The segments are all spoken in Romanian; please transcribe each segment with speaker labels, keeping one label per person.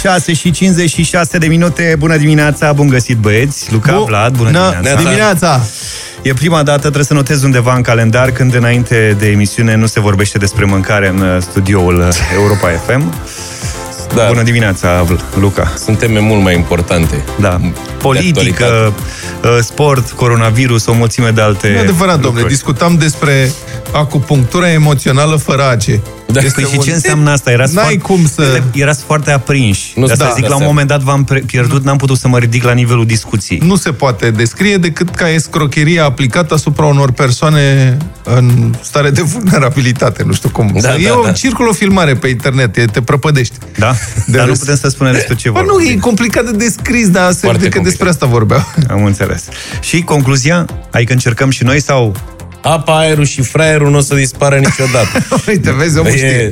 Speaker 1: 6 și 56 de minute. Bună dimineața, bun găsit băieți. Luca,
Speaker 2: Bu-
Speaker 1: Vlad, bună
Speaker 2: Na-
Speaker 1: dimineața.
Speaker 2: dimineața!
Speaker 1: E prima dată, trebuie să notez undeva în calendar când înainte de emisiune nu se vorbește despre mâncare în uh, studioul uh, Europa FM.
Speaker 3: Da,
Speaker 1: Bună dimineața, Vl- Luca.
Speaker 3: sunt teme mult mai importante.
Speaker 1: Da,
Speaker 3: De
Speaker 1: politică,
Speaker 3: actualitate.
Speaker 1: uh, sport, coronavirus, o mulțime de alte
Speaker 2: E adevărat, domnule,
Speaker 1: lucruri.
Speaker 2: discutam despre acupunctura emoțională fără ace.
Speaker 3: Da,
Speaker 1: Păi și ce înseamnă asta? Erați,
Speaker 2: N-ai
Speaker 1: foarte,
Speaker 2: cum să-
Speaker 1: erați foarte aprinși.
Speaker 3: Nu
Speaker 1: de asta
Speaker 3: da,
Speaker 1: zic,
Speaker 3: de
Speaker 1: la un
Speaker 3: asta-
Speaker 1: moment dat v-am pre- pierdut, n-am putut să mă ridic la nivelul discuției.
Speaker 2: Nu se poate descrie decât ca escrocheria aplicată asupra unor persoane în stare de vulnerabilitate, nu știu cum.
Speaker 3: Da,
Speaker 2: e
Speaker 3: da,
Speaker 2: o
Speaker 3: da.
Speaker 2: circulă o filmare pe internet, e, te prăpădești.
Speaker 1: Da?
Speaker 2: De
Speaker 1: Dar nu
Speaker 2: râs.
Speaker 1: putem să spunem despre ce
Speaker 2: Bă,
Speaker 1: vorbim.
Speaker 2: nu, e complicat de descris, dar se
Speaker 3: Foarte
Speaker 2: vede că
Speaker 3: complicat.
Speaker 2: despre asta vorbeau.
Speaker 1: Am înțeles. Și concluzia? Adică încercăm și noi sau...
Speaker 3: Apa, aerul și fraierul nu o să dispară niciodată.
Speaker 2: Uite, vezi, omul
Speaker 3: e,
Speaker 2: știe.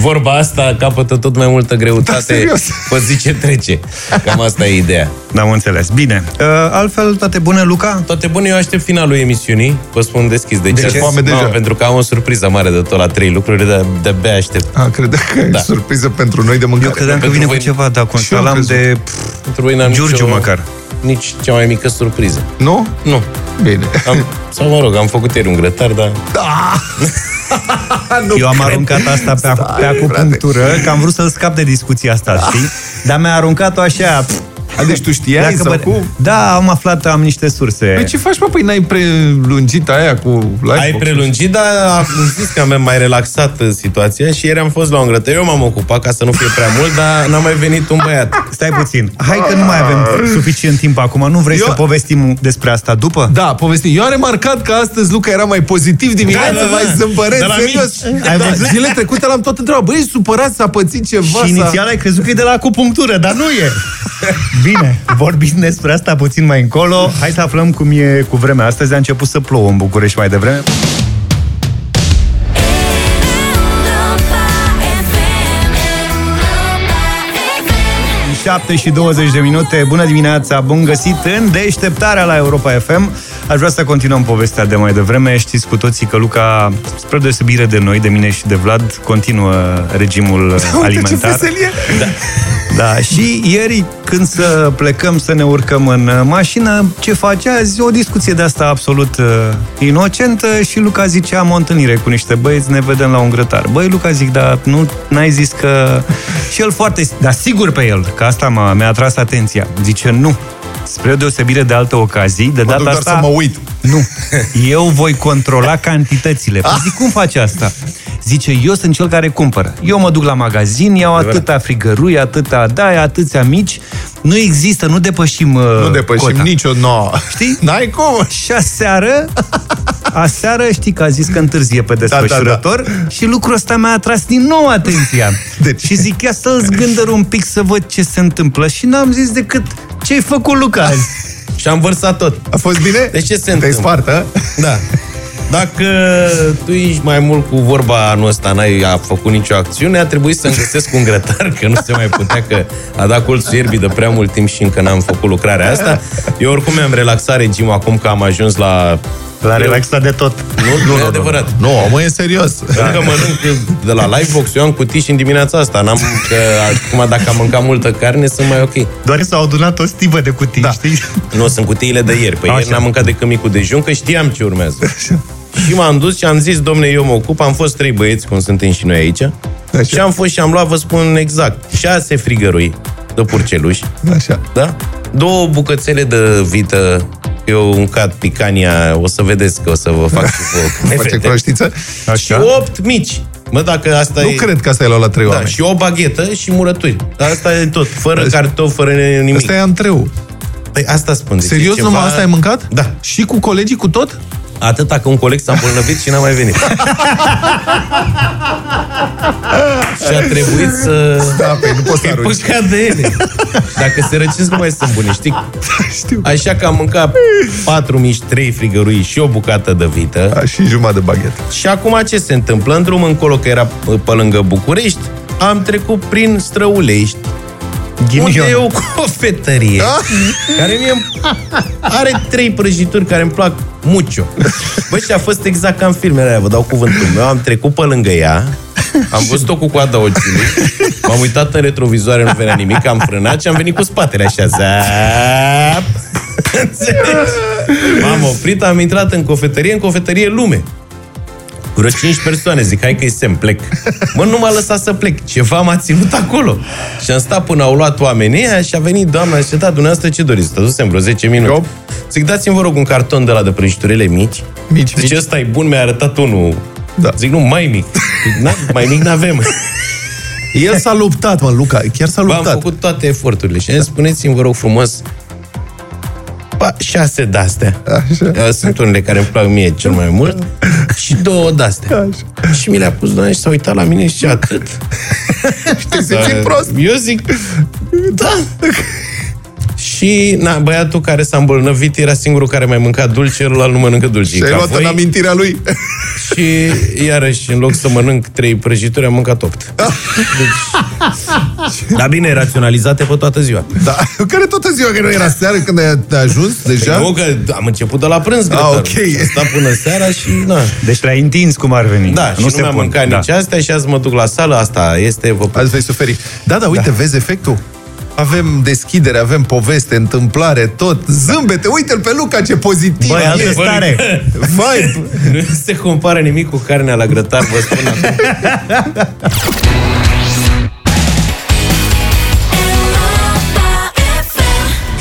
Speaker 3: vorba asta capătă tot mai multă
Speaker 2: Da,
Speaker 3: greutate
Speaker 2: serios.
Speaker 3: pe zi ce trece. Cam asta e ideea.
Speaker 1: N-am înțeles. Bine. Uh, altfel, toate bune, Luca?
Speaker 3: Toate bune, eu aștept finalul emisiunii. Vă spun deschis de,
Speaker 2: De
Speaker 3: ce.
Speaker 2: ce? Foame deja.
Speaker 3: No, pentru că am o surpriză mare de tot la trei lucruri, de, de-abia aștept.
Speaker 2: A, credeam că e
Speaker 3: Da.
Speaker 2: surpriză pentru noi de mâncare.
Speaker 1: Eu credeam că
Speaker 3: pentru
Speaker 1: vine
Speaker 3: voi-
Speaker 1: cu ceva, dar
Speaker 2: Și eu am
Speaker 1: constalam
Speaker 2: crezut.
Speaker 1: de pf,
Speaker 3: Pentru voi n-am
Speaker 1: Giurgiu
Speaker 3: nicio,
Speaker 1: măcar.
Speaker 3: Nici cea mai mică surpriză.
Speaker 2: Nu?
Speaker 3: Nu.
Speaker 2: Bine.
Speaker 3: Am, sau mă rog, am făcut ieri un grătar, dar
Speaker 2: nu
Speaker 1: Eu am
Speaker 2: cred.
Speaker 1: aruncat asta pe, pe acupunctură, că am vrut să-l scap de discuția asta, știi? Dar mi-a aruncat-o așa... pf,
Speaker 2: A, deci tu știai sau
Speaker 1: bă-
Speaker 2: cum?
Speaker 1: Da, am aflat, am niște surse.
Speaker 2: Păi ce faci, mă? Păi n-ai prelungit aia cu live
Speaker 3: ai prelungit, dar am zis că am mai relaxat uh, situația și ieri am fost la un grătar. Eu m-am ocupat ca să nu fie prea mult, dar n-a mai venit un băiat.
Speaker 1: Stai puțin. Hai că nu mai avem suficient timp acum. Nu vrei
Speaker 2: Eu-
Speaker 1: să povestim despre asta după?
Speaker 2: Da, povesti. Eu am remarcat că astăzi Luca era mai pozitiv dimineața,
Speaker 3: Da, da, da.
Speaker 2: mai zâmbăreț,
Speaker 3: De la
Speaker 2: serios.
Speaker 3: mici.
Speaker 1: Ai
Speaker 2: Da,
Speaker 1: văzut?
Speaker 2: zilele trecute l-am tot întrebat, băi, e supărat, s-a pățit ceva,
Speaker 1: Și
Speaker 2: s-a...
Speaker 1: inițial ai crezut că e de la acupunctură, dar nu e. Bine, vorbim despre asta puțin mai încolo. Hai să aflăm cum e cu vremea. Astăzi a început să plouă în București mai devreme. 7 și 20 de minute. Bună dimineața, bun găsit în deșteptarea la Europa FM. Aș vrea să continuăm povestea de mai devreme. Știți cu toții că Luca, spre deosebire de noi, de mine și de Vlad, continuă regimul alimentar.
Speaker 2: ce veselie!
Speaker 1: Da, și ieri când să plecăm să ne urcăm în uh, mașină, ce face azi? O discuție de asta absolut uh, inocentă și Luca zice, am o întâlnire cu niște băieți, ne vedem la un grătar. Băi, Luca, zic, dar nu n-ai zis că... Și el foarte... Dar sigur pe el, că asta m-a, mi-a atras atenția. Zice, nu. Spre deosebire de alte ocazii, de
Speaker 2: Mă
Speaker 1: data
Speaker 2: duc doar
Speaker 1: asta...
Speaker 2: să mă uit.
Speaker 1: Nu. Eu voi controla cantitățile. Păi zic, cum face asta? Zice, eu sunt cel care cumpără. Eu mă duc la magazin, iau atâta frigărui, atâta da, atâția mici. Nu există, nu depășim uh,
Speaker 2: Nu depășim
Speaker 1: cota.
Speaker 2: nicio nouă.
Speaker 1: Știi?
Speaker 2: N-ai cum.
Speaker 1: Și aseară, aseară știi că a zis că întârzie pe desfășurător
Speaker 2: da,
Speaker 1: și lucrul ăsta mi-a atras din nou atenția.
Speaker 2: Deci-
Speaker 1: Și zic, ia să-l zgândăr un pic să văd ce se întâmplă. Și n-am zis decât ce-ai făcut, Luca, azi?
Speaker 3: Și am vărsat tot.
Speaker 2: A fost bine?
Speaker 3: Deci ce se
Speaker 2: Te-ai
Speaker 3: întâmplă?
Speaker 2: spart, a?
Speaker 3: Da. Dacă tu ești mai mult cu vorba anul ăsta, n-ai a făcut nicio acțiune, a trebuit să-mi găsesc un grătar, că nu se mai putea, că a dat colțul ierbii de prea mult timp și încă n-am făcut lucrarea asta. Eu oricum mi-am relaxat regimul acum că am ajuns la...
Speaker 1: L-a relaxat de tot.
Speaker 3: Nu, nu, e adevărat.
Speaker 2: Nu, mă, e serios.
Speaker 3: Da. Încă mănânc de la Livebox, eu am cutii și în dimineața asta. N-am, că acum dacă am mâncat multă carne, sunt mai ok.
Speaker 1: Doar s-au adunat o stivă de cutii,
Speaker 2: Da.
Speaker 1: știi?
Speaker 3: Nu, sunt cutiile de ieri. Păi
Speaker 1: Așa.
Speaker 3: ieri n-am mâncat decât micul dejun, că știam ce urmează. Și m-am dus și am zis, domne, eu mă ocup, am fost trei băieți, cum suntem și noi aici.
Speaker 2: Așa.
Speaker 3: Și am fost și am luat, vă spun exact, șase frigărui de purceluși,
Speaker 2: Așa.
Speaker 3: da? Două bucățele de vită, eu uncat picania, o să vedeți că o să vă fac și vouă.
Speaker 2: Face
Speaker 3: efecte.
Speaker 2: cunoștință?
Speaker 3: Și opt mici. Mă, dacă asta
Speaker 2: Nu
Speaker 3: e...
Speaker 2: cred că asta e luat la trei
Speaker 3: Da,
Speaker 2: oameni.
Speaker 3: și o baghetă și murături. Asta e tot. Fără cartofi, fără nimic.
Speaker 2: Asta e antreu.
Speaker 3: Păi asta spun. Deci
Speaker 2: Serios,
Speaker 3: e
Speaker 2: numai asta ai mâncat?
Speaker 3: Da.
Speaker 2: Și cu colegii, cu tot?
Speaker 3: Atâta că un coleg s-a îmbolnăvit și n-a mai venit. și a trebuit să...
Speaker 2: Da, pe nu poți să
Speaker 3: E
Speaker 2: arunci.
Speaker 3: păcat de ele. Dacă se răcesc, nu mai sunt bune, știi?
Speaker 2: Știu.
Speaker 3: Așa că am mâncat patru mici, trei frigărui și o bucată de vită.
Speaker 2: Da, și jumătate de baghetă.
Speaker 3: Și acum ce se întâmplă? În drum încolo, că era pe lângă București, am trecut prin Străulești.
Speaker 1: Ghinion.
Speaker 3: unde e o cofetărie care mie are trei prăjituri care îmi plac mucho. Bă, și a fost exact ca în filmele alea, vă dau cuvântul meu. Am trecut pe lângă ea, am văzut-o cu coada ochiului, m-am uitat în retrovizoare, nu venea nimic, am frânat și am venit cu spatele așa, zap. Înțelegi? M-am oprit, am intrat în cofetărie, în cofetărie lume. Vreo 5 persoane, zic, hai că-i semn, plec. Mă, nu m-a lăsat să plec. Ceva m-a ținut acolo. Și am stat până au luat oamenii ăia și a venit doamna și zice, da, dumneavoastră ce doriți? Stădusem vreo 10 minute.
Speaker 2: Eu?
Speaker 3: Zic, dați-mi, vă rog, un carton de la de prăjiturele mici.
Speaker 2: Mici,
Speaker 3: Zice,
Speaker 2: mici.
Speaker 3: ăsta e bun, mi-a arătat unul.
Speaker 2: Da.
Speaker 3: Zic, nu, mai mic. Zic, Na, mai mic n-avem.
Speaker 2: El s-a luptat, mă, Luca, chiar s-a
Speaker 3: Bă, am
Speaker 2: luptat.
Speaker 3: făcut toate eforturile și am zis, spuneți-mi, vă rog frumos, ba, șase de-astea.
Speaker 2: Așa.
Speaker 3: Sunt unele care îmi plac mie cel mai mult și două de-astea. Și mi le-a pus doamna și s-a uitat la mine și zice, atât?
Speaker 2: Te simți prost.
Speaker 3: Eu zic, da. Și na, băiatul care s-a îmbolnăvit era singurul care mai mânca dulce, celălalt nu mănâncă dulce.
Speaker 2: Și ai
Speaker 3: Ca
Speaker 2: luat
Speaker 3: voi.
Speaker 2: în amintirea lui.
Speaker 3: Și iarăși, în loc să mănânc trei prăjituri, am mâncat opt. Deci... Dar bine, raționalizate pe toată ziua.
Speaker 2: Da, care toată ziua, că nu era seară când ai ai ajuns deja?
Speaker 3: Nu, că am început de la prânz, grătarul.
Speaker 2: ok.
Speaker 3: Și Am stat până seara și, na.
Speaker 1: Deci le-ai întins cum ar veni.
Speaker 3: Da, și nu, mi-am mâncat nici astea și azi mă duc la sală, asta este... Vă...
Speaker 2: Azi vei suferi. Da, da, uite, vezi efectul? Avem deschidere, avem poveste, întâmplare, tot, zâmbete. Uite-l pe Luca, ce pozitiv
Speaker 1: Băi, altă
Speaker 2: e.
Speaker 1: stare.
Speaker 2: Vibe.
Speaker 3: Nu se compară nimic cu carnea la grătar, vă spun acum.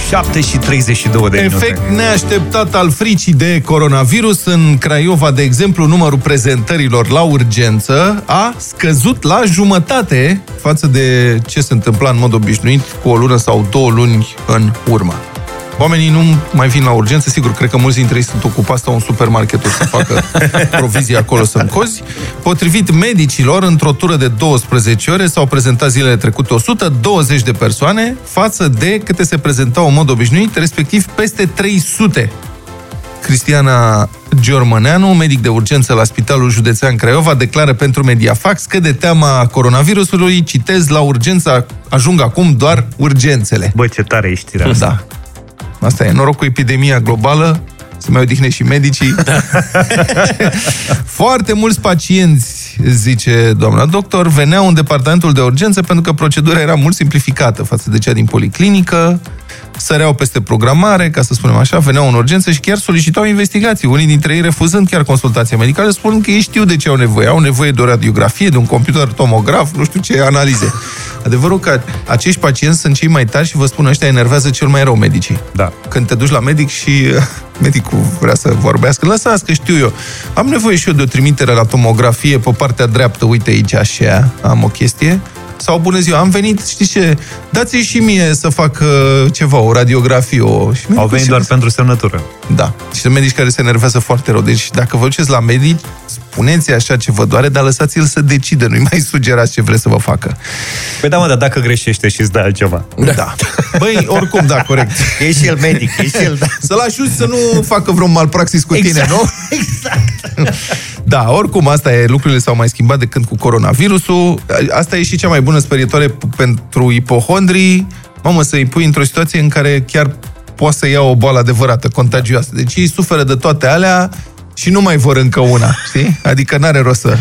Speaker 1: 7 și 32 de
Speaker 2: Efect
Speaker 1: minute.
Speaker 2: neașteptat al fricii de coronavirus. În Craiova, de exemplu, numărul prezentărilor la urgență a scăzut la jumătate față de ce se întâmpla în mod obișnuit cu o lună sau două luni în urmă. Oamenii nu mai vin la urgență, sigur, cred că mulți dintre ei sunt ocupați la un supermarket să facă provizii acolo să încozi. Potrivit medicilor, într-o tură de 12 ore s-au prezentat zilele trecute 120 de persoane față de câte se prezentau în mod obișnuit, respectiv peste 300. Cristiana Giormăneanu, medic de urgență la Spitalul Județean Craiova, declară pentru Mediafax că de teama coronavirusului, citez, la urgență ajung acum doar urgențele.
Speaker 1: Bă, ce tare e știrea asta.
Speaker 2: Da. Asta e. Noroc cu epidemia globală, se mai odihne și medicii. Da. Foarte mulți pacienți, zice doamna doctor, veneau în departamentul de urgență pentru că procedura era mult simplificată față de cea din policlinică, săreau peste programare, ca să spunem așa, veneau în urgență și chiar solicitau investigații, unii dintre ei refuzând chiar consultația medicală, spunând că ei știu de ce au nevoie. Au nevoie de o radiografie, de un computer tomograf, nu știu ce analize. Adevărul că acești pacienți sunt cei mai tari și vă spun, ăștia enervează cel mai rău medicii.
Speaker 1: Da.
Speaker 2: Când te duci la medic și uh, medicul vrea să vorbească, lăsați că știu eu. Am nevoie și eu de o trimitere la tomografie pe partea dreaptă, uite aici așa, am o chestie. Sau bună ziua, am venit, știți ce, dați-i și mie să fac uh, ceva, o radiografie. O... Și
Speaker 1: Au
Speaker 2: medicul
Speaker 1: venit
Speaker 2: se-
Speaker 1: doar pentru semnătură.
Speaker 2: Da, și sunt medici care se enervează foarte rău. Deci dacă vă duceți la medic, spuneți așa ce vă doare, dar lăsați-l să decide, nu-i mai sugerați ce vreți să vă facă.
Speaker 1: Păi da, mă, dar dacă greșește și îți dă altceva.
Speaker 2: Da. Băi, oricum, da, corect.
Speaker 1: E și el medic, e și el, da.
Speaker 2: Să-l ajuți să nu facă vreun malpraxis cu tine,
Speaker 1: Exact.
Speaker 2: nu? Exact. Da, oricum, asta e, lucrurile s-au mai schimbat de când cu coronavirusul. Asta e și cea mai bună sperietoare p- pentru ipohondrii. Mamă, să-i pui într-o situație în care chiar poate să ia o boală adevărată, contagioasă. Deci ei suferă de toate alea și nu mai vor încă una, știi? Adică n-are rost să...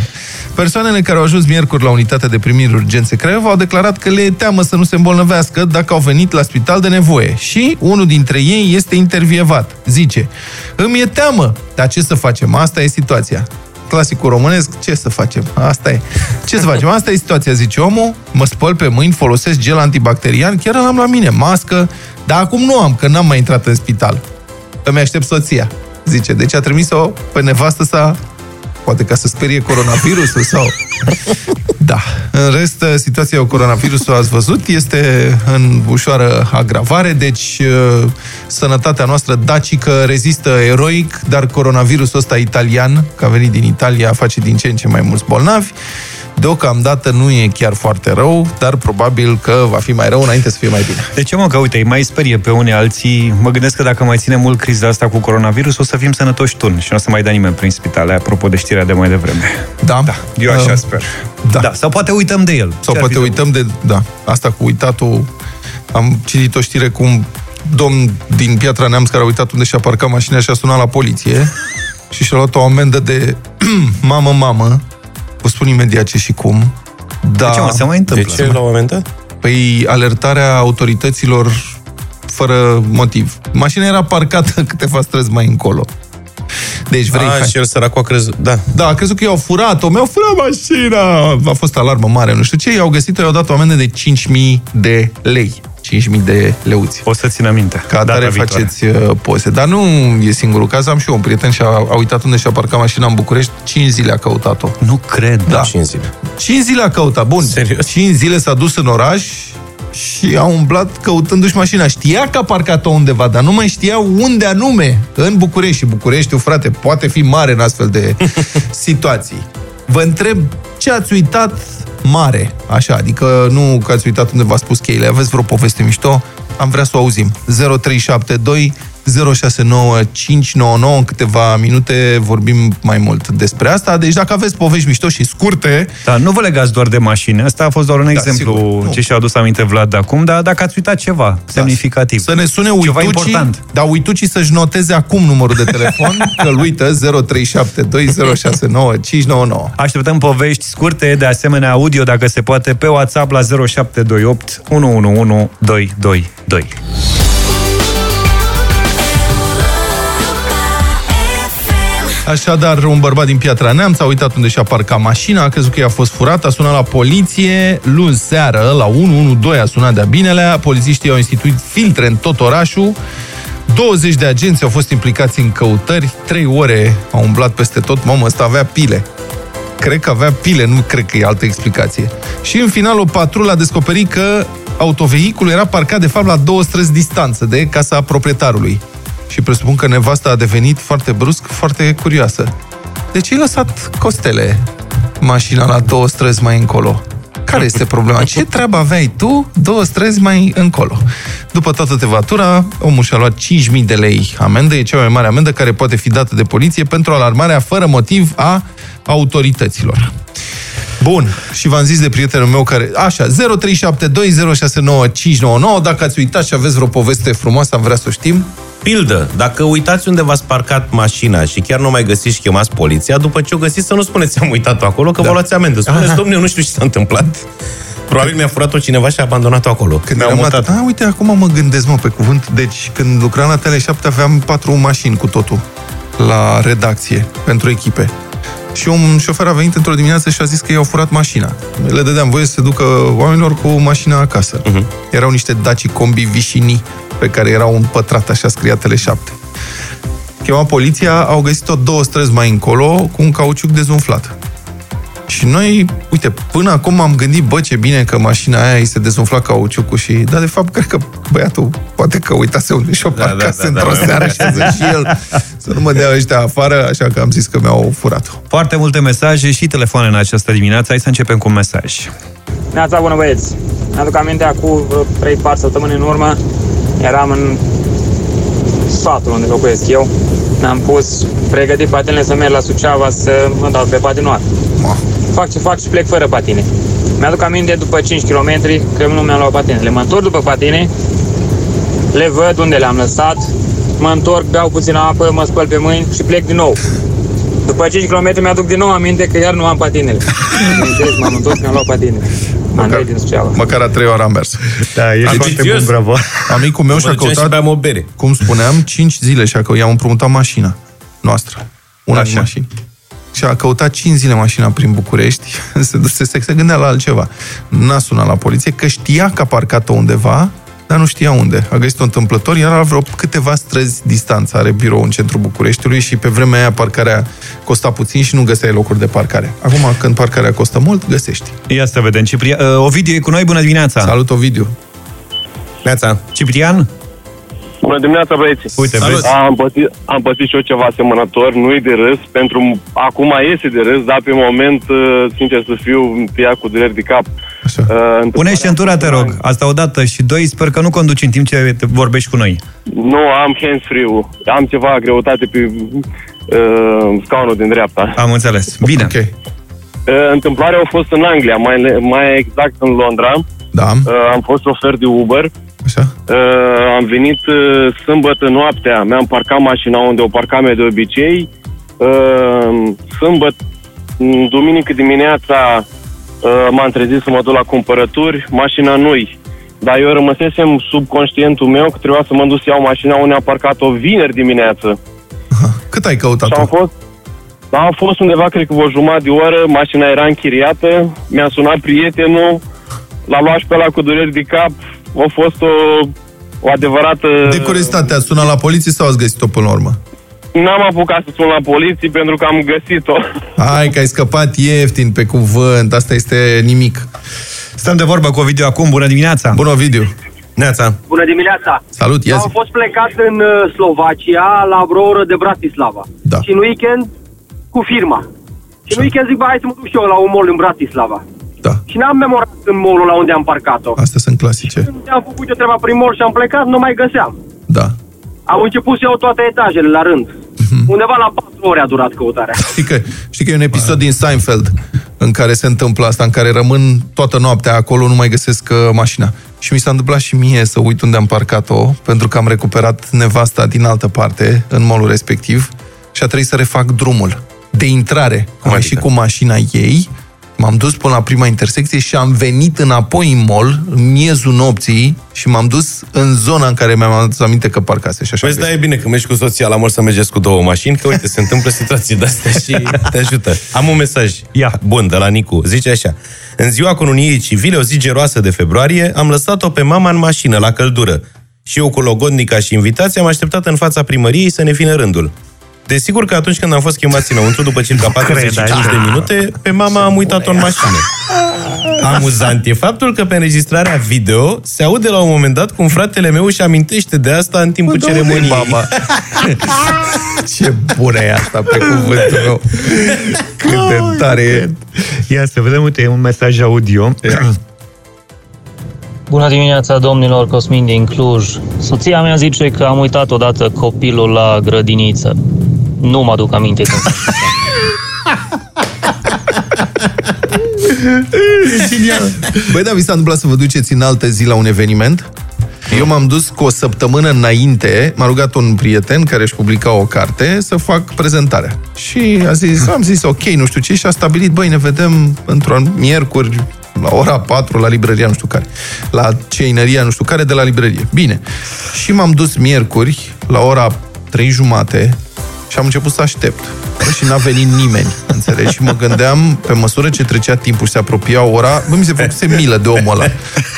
Speaker 2: Persoanele care au ajuns miercuri la unitatea de primiri urgențe Craiova au declarat că le e teamă să nu se îmbolnăvească dacă au venit la spital de nevoie. Și unul dintre ei este intervievat. Zice, îmi e teamă, dar ce să facem? Asta e situația. Clasicul românesc, ce să facem? Asta e. Ce să facem? Asta e situația, zice omul. Mă spăl pe mâini, folosesc gel antibacterian, chiar am la mine mască, dar acum nu am, că n-am mai intrat în spital. Îmi aștept soția, zice. Deci a trimis-o pe nevastă sa poate ca să sperie coronavirusul sau... Da. În rest, situația cu coronavirusul, ați văzut, este în ușoară agravare, deci uh, sănătatea noastră dacică rezistă eroic, dar coronavirusul ăsta italian, că a venit din Italia, face din ce în ce mai mulți bolnavi. Deocamdată nu e chiar foarte rău, dar probabil că va fi mai rău înainte să fie mai bine.
Speaker 1: De ce mă, că uite, îi mai sperie pe unii alții. Mă gândesc că dacă mai ține mult criza asta cu coronavirus, o să fim sănătoși tun și nu o să mai dea nimeni prin spitale, apropo de știrea de mai devreme.
Speaker 2: Da?
Speaker 1: Eu așa
Speaker 2: Uh,
Speaker 1: sper.
Speaker 2: da.
Speaker 1: da. Sau poate uităm de el.
Speaker 2: Sau
Speaker 1: Ce-ar
Speaker 2: poate
Speaker 1: fi de
Speaker 2: uităm de... Da, asta cu uitatul... Am citit o știre cu un domn din Piatra Neamț care a uitat unde și-a parcat mașina și a sunat la poliție și și-a luat o amendă de mamă, mamă. Vă spun imediat ce și cum. Da,
Speaker 1: Ce mă, se mai
Speaker 3: De
Speaker 1: întâmplă?
Speaker 3: ce la un moment dat?
Speaker 2: Păi alertarea autorităților fără motiv. Mașina era parcată câteva străzi mai încolo. Deci vrei...
Speaker 3: A,
Speaker 2: hai-
Speaker 3: și el săracul a crezut... Da.
Speaker 2: Da, a crezut că i-au furat-o, mi-au furat mașina! A fost alarmă mare, nu știu ce, i-au găsit-o, i-au dat o amendă de 5.000 de lei. 5.000 de leuți.
Speaker 1: O să țin aminte.
Speaker 2: Ca atare
Speaker 1: data viitoare.
Speaker 2: faceți uh, poze. Dar nu e singurul caz, am și eu un prieten și a, a uitat unde și-a parcat mașina în București, 5 zile a căutat-o.
Speaker 1: Nu cred.
Speaker 2: Da.
Speaker 3: 5 zile.
Speaker 2: 5 zile a căutat, bun.
Speaker 3: Serios?
Speaker 2: 5 zile s-a dus în oraș și a umblat căutându-și mașina. Știa că a parcat-o undeva, dar nu mai știa unde anume. În București. Și Bucureștiul, frate, poate fi mare în astfel de situații. Vă întreb ce ați uitat mare, așa, adică nu că ați uitat unde v-a spus cheile. Aveți vreo poveste mișto? Am vrea să o auzim. 0372 069599 în câteva minute vorbim mai mult despre asta. Deci dacă aveți povești mișto și scurte,
Speaker 1: Da, nu vă legați doar de mașini. Asta a fost doar un
Speaker 2: Da,
Speaker 1: exemplu
Speaker 2: sigur. Nu.
Speaker 1: ce și-a adus aminte Vlad de acum, dar dacă ați uitat ceva semnificativ.
Speaker 2: Să ne sune
Speaker 1: Ceva
Speaker 2: uitucii,
Speaker 1: important.
Speaker 2: dar uitucii să-și noteze acum numărul de telefon, că îl uită 0372069599.
Speaker 1: Așteptăm povești scurte, de asemenea audio, dacă se poate, pe WhatsApp la 0728 111 222.
Speaker 2: Așadar, un bărbat din Piatra Neamț a uitat unde și-a parcat mașina, a crezut că i-a fost furat, a sunat la poliție, luni seară, la 112 a sunat de-a binelea, polițiștii au instituit filtre în tot orașul, 20 de agenți au fost implicați în căutări, 3 ore au umblat peste tot, mamă, ăsta avea pile. Cred că avea pile, nu cred că e altă explicație. Și în final o patrulă a descoperit că autovehiculul era parcat de fapt la două străzi distanță de casa proprietarului. Și presupun că nevasta a devenit foarte brusc, foarte curioasă. De ce ai lăsat costele mașina la două străzi mai încolo? Care este problema? Ce treabă aveai tu două străzi mai încolo? După toată tevatura, omul și-a luat 5.000 de lei amendă, e cea mai mare amendă care poate fi dată de poliție pentru alarmarea fără motiv a autorităților. Bun, și v-am zis de prietenul meu care... Așa, 0372069599, dacă ați uitat și aveți vreo poveste frumoasă, am vrea să o știm.
Speaker 3: Pildă, dacă uitați unde v-ați parcat mașina și chiar nu mai găsiți și chemați poliția, după ce o găsiți să nu spuneți am uitat-o acolo, că da. vă luați amendă. Spuneți, domnule, eu nu știu ce s-a întâmplat. Probabil mi-a furat-o cineva și a abandonat-o acolo.
Speaker 2: Când
Speaker 3: Mi-au
Speaker 2: eram la...
Speaker 3: mutat.
Speaker 2: A, uite, acum mă gândesc, mă, pe cuvânt. Deci, când lucram la Tele7, aveam patru mașini cu totul la redacție, pentru echipe. Și un șofer a venit într-o dimineață și a zis că i-au furat mașina. Le dădeam voie să se ducă oamenilor cu mașina acasă. Uh-huh. Erau niște Daci Combi Vișini, pe care era un pătrat, așa scria Tele7. Chema poliția, au găsit-o două străzi mai încolo cu un cauciuc dezumflat. Și noi, uite, până acum am gândit, bă, ce bine că mașina aia îi se dezumfla cauciucul și... Dar, de fapt, cred că băiatul poate că uitase unde și-o
Speaker 3: Da,
Speaker 2: parcase
Speaker 3: da, da,
Speaker 2: într-o
Speaker 3: da,
Speaker 2: seară
Speaker 3: da.
Speaker 2: și a zis și el să nu mă dea ăștia afară, așa că am zis că mi-au furat-o.
Speaker 1: Foarte multe mesaje și telefoane în această dimineață. Hai să începem cu un mesaj.
Speaker 4: Neața, bună băieți! Mi-aduc aminte, acum vreo 3-4 săptămâni în urmă, eram în satul unde locuiesc eu. Mi-am pus pregătit patinele să merg la Suceava să mă dau pe patinoar.
Speaker 2: Ma.
Speaker 4: Fac ce fac și plec fără patine. Mi-aduc aminte după 5 km că nu mi-am luat patinele. Mă întorc după patine, le văd unde le-am lăsat, mă întorc, beau puțină apă, mă spăl pe mâini și plec din nou. După 5 km mi-aduc din nou aminte că iar nu am patinele. Bineînțeles, m-am întors, mi-am luat patinele. Andrei din Suceava.
Speaker 2: Măcar a trei ori am mers.
Speaker 1: Da, e foarte
Speaker 3: Ambițios.
Speaker 1: bun, bravo.
Speaker 2: Amicul meu și-a
Speaker 3: Mă duceam și
Speaker 2: căutat,
Speaker 3: beam o bere.
Speaker 2: cum spuneam, 5 zile și-a căutat, i-am împrumutat mașina noastră. Una din
Speaker 1: Așa.
Speaker 2: mașini. Și a căutat 5 zile mașina prin București, se, se, se, se gândea la altceva. N-a sunat la poliție, că știa că a parcat-o undeva, dar nu știa unde. A găsit-o întâmplător, era la vreo câteva străzi distanță. Are birou în centrul Bucureștiului și pe vremea aia parcarea costa puțin și nu găseai locuri de parcare. Acum, când parcarea costă mult, găsești.
Speaker 1: Ia să vedem. Cipria... uh, Ovidiu e cu noi, bună dimineața.
Speaker 2: Salut, Ovidiu!
Speaker 3: Neața.
Speaker 1: Ciprian?
Speaker 5: Bună dimineața, băieți!
Speaker 1: Uite,
Speaker 3: Salut.
Speaker 1: vezi?
Speaker 5: Am pățit, am pățit și eu ceva asemănător, nu-i de râs, pentru acum iese de râs, dar pe moment, uh, sincer să fiu, ia cu dureri de cap.
Speaker 2: Așa.
Speaker 5: Uh,
Speaker 1: Pune
Speaker 5: întâmplarea-
Speaker 1: centura, te rog. Asta odată. Și doi, sper că nu conduci în timp ce te vorbești cu noi.
Speaker 5: Nu, am hands-free-ul. Am ceva greutate pe uh, scaunul din dreapta.
Speaker 1: Am înțeles. Bine.
Speaker 2: Ok.
Speaker 5: Uh, întâmplarea a fost în Anglia, mai, mai exact în Londra.
Speaker 2: Da.
Speaker 5: Uh, am fost șofer de Uber Uh, am venit uh, sâmbătă noaptea, mi-am parcat mașina unde o parcam eu de obicei. Uh, sâmbătă, m, duminică dimineața, uh, m-am trezit să mă duc la cumpărături, mașina nu-i. Dar eu rămăsesem sub conștientul meu că trebuia să mă duc să iau mașina unde am parcat-o vineri dimineață.
Speaker 2: Cât ai căutat
Speaker 5: Și am fost, da, am fost undeva, cred că o jumătate de oră, mașina era închiriată, mi-a sunat prietenul, l-a luat și pe ăla cu dureri de cap, a fost o, o adevărată...
Speaker 2: De curiozitate, ați sunat la poliție sau ați găsit-o până la urmă?
Speaker 5: N-am apucat să sun la poliție pentru că am găsit-o.
Speaker 2: Hai că ai scăpat ieftin pe cuvânt, asta este nimic.
Speaker 1: Stăm de vorbă cu Ovidiu acum. Bună dimineața!
Speaker 2: Bună, Ovidiu!
Speaker 3: Neața.
Speaker 6: Bună dimineața!
Speaker 2: Salut, ia
Speaker 6: Eu
Speaker 2: zi.
Speaker 6: am fost plecat în uh, Slovacia la vreo oră de Bratislava.
Speaker 2: Da.
Speaker 6: Și în weekend cu firma. Și în weekend zic, bă, hai să mă duc și eu la un mall în Bratislava.
Speaker 2: Da,
Speaker 6: Și n-am memorat în mall la unde am parcat-o.
Speaker 2: astea sunt clasice.
Speaker 6: Când am făcut eu treaba prin mall și am plecat, nu mai găseam.
Speaker 2: Da.
Speaker 6: Am început să iau toate etajele la rând. Undeva la 4 ore a durat căutarea.
Speaker 2: Știi că, știi că e un episod din Seinfeld în care se întâmplă asta, în care rămân toată noaptea acolo, nu mai găsesc uh, mașina. Și mi s-a întâmplat și mie să uit unde am parcat-o, pentru că am recuperat nevasta din altă parte, în molul respectiv, și a trebuit să refac drumul de intrare. Am
Speaker 3: adică?
Speaker 2: ieșit cu mașina ei, m-am dus până la prima intersecție și am venit înapoi în mall, în miezul nopții, și m-am dus în zona în care mi-am adus aminte că parcase și așa.
Speaker 3: Păi da, e bine că mergi cu soția la mor să mergeți cu două mașini, că uite, se întâmplă situații de-astea și te ajută. Am un mesaj
Speaker 1: Ia.
Speaker 3: bun de la Nicu. Zice așa. În ziua coloniei civile, o zi geroasă de februarie, am lăsat-o pe mama în mașină, la căldură. Și eu cu logodnica și invitația am așteptat în fața primăriei să ne vină rândul. Desigur că atunci când am fost chemați înăuntru, după circa 45
Speaker 1: cred,
Speaker 3: de minute, pe mama am uitat-o în mașină. Amuzant e faptul că pe înregistrarea video se aude la un moment dat cum fratele meu își amintește de asta în timpul ceremoniei.
Speaker 2: Mama. Ce bună e asta pe cuvântul meu. Cât de tare e.
Speaker 1: Ia să vedem, uite, e un mesaj audio.
Speaker 7: Bună dimineața, domnilor, Cosmin din Cluj. Soția mea zice că am uitat odată copilul la grădiniță. Nu mă aduc aminte când s-a întâmplat.
Speaker 2: Băi, da, vi s-a întâmplat să vă duceți în altă zi la un eveniment? Eu m-am dus cu o săptămână înainte, m-a rugat un prieten care își publica o carte să fac prezentarea. Și a zis, am zis ok, nu știu ce, și a stabilit, băi, ne vedem într-un miercuri la ora 4 la librăria nu știu care, la ceinăria nu știu care de la librărie. Bine. Și m-am dus miercuri la ora 3 jumate și am început să aștept. Bă, și n-a venit nimeni, înțelegi? Și mă gândeam, pe măsură ce trecea timpul și se apropia ora, bă, mi se făcuse milă de omul ăla.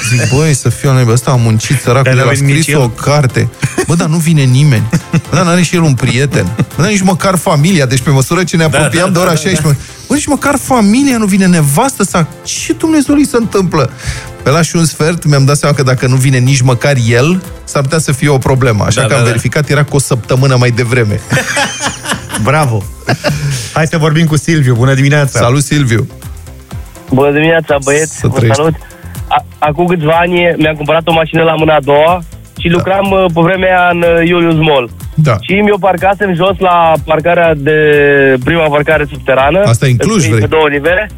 Speaker 2: Zic, băi, să fiu la ăsta a muncit, săracul,
Speaker 1: Dar
Speaker 2: el
Speaker 1: n-a
Speaker 2: a
Speaker 1: venit nici
Speaker 2: scris
Speaker 1: el.
Speaker 2: o carte. Bă, dar nu vine nimeni. Bă, dar n-are și el un prieten. Bă, dar nici măcar familia. Deci pe măsură ce ne apropiam de ora 16, bă, nici măcar familia nu vine, nevastă sa. Ce Dumnezeu se întâmplă? Pe la și un sfert mi-am dat seama că dacă nu vine nici măcar el, s-ar putea să fie o problemă. Așa
Speaker 3: Da,
Speaker 2: că
Speaker 3: da,
Speaker 2: am
Speaker 3: da.
Speaker 2: verificat, era cu o săptămână mai devreme.
Speaker 1: Bravo! Hai să vorbim cu Silviu. Bună dimineața!
Speaker 2: Salut, Silviu!
Speaker 8: Bună dimineața, băieți,
Speaker 2: Să
Speaker 8: vă
Speaker 2: trăiești.
Speaker 8: salut. A- Acum câțiva ani mi-am cumpărat o mașină la mâna a doua și lucram uh, pe vremea aia în uh, Iulius Mall.
Speaker 2: Da.
Speaker 8: Și mi-o parcasem jos la parcarea de prima parcare subterană.
Speaker 2: Asta e în Cluj,
Speaker 8: pe
Speaker 2: vrei?
Speaker 8: două nivele.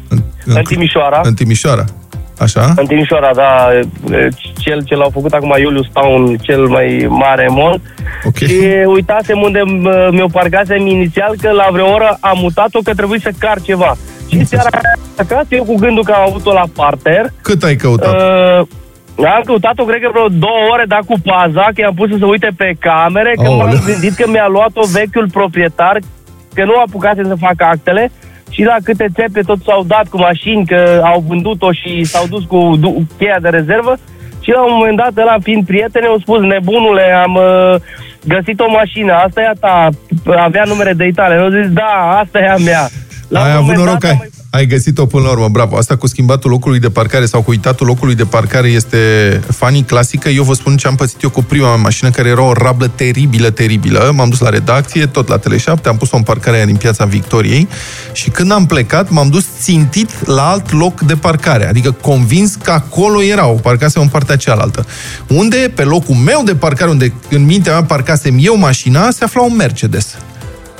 Speaker 8: În Timișoara.
Speaker 2: În Timișoara. Așa?
Speaker 8: În Timișoara, da, e, cel ce l-au făcut acum Iulius Town, cel mai mare mall.
Speaker 2: Ok.
Speaker 8: Și uitasem unde m- mi-o parcasem inițial, că la vreo oră am mutat-o, că trebuie să car ceva. Și seara acasă, eu cu gândul că am avut-o la parter,
Speaker 2: Cât ai căutat?
Speaker 8: Uh, am căutat-o, cred că vreo două ore, dar cu paza, că i-am pus să se uite pe camere, că
Speaker 2: Aoleu.
Speaker 8: m-am gândit că mi-a luat-o vechiul proprietar, că nu apucase să facă actele, și la câte țepe tot s-au dat cu mașini, că au vândut-o și s-au dus cu du- cheia de rezervă. Și la un moment dat, ăla fiind prietene, au spus, nebunule, am uh, găsit o mașină, asta e a ta, avea numere de Italia. Eu zis, da, asta e a mea. La
Speaker 2: ai
Speaker 8: un
Speaker 2: avut
Speaker 8: moment
Speaker 2: noroc,
Speaker 8: dat
Speaker 2: ai,
Speaker 8: am mai-
Speaker 2: ai găsit-o până la urmă, bravo. Asta cu schimbatul locului de parcare sau cu uitatul locului de parcare este fanii clasică. Eu vă spun ce am pățit eu cu prima mea mașină, care era o rablă teribilă, teribilă. M-am dus la redacție, tot la Tele7, am pus-o în parcarea aia din Piața Victoriei și când am plecat, m-am dus țintit la alt loc de parcare, adică convins că acolo erau, parcasem în partea cealaltă. Unde, pe locul meu de parcare, unde în mintea mea parcasem eu mașina, se afla un Mercedes.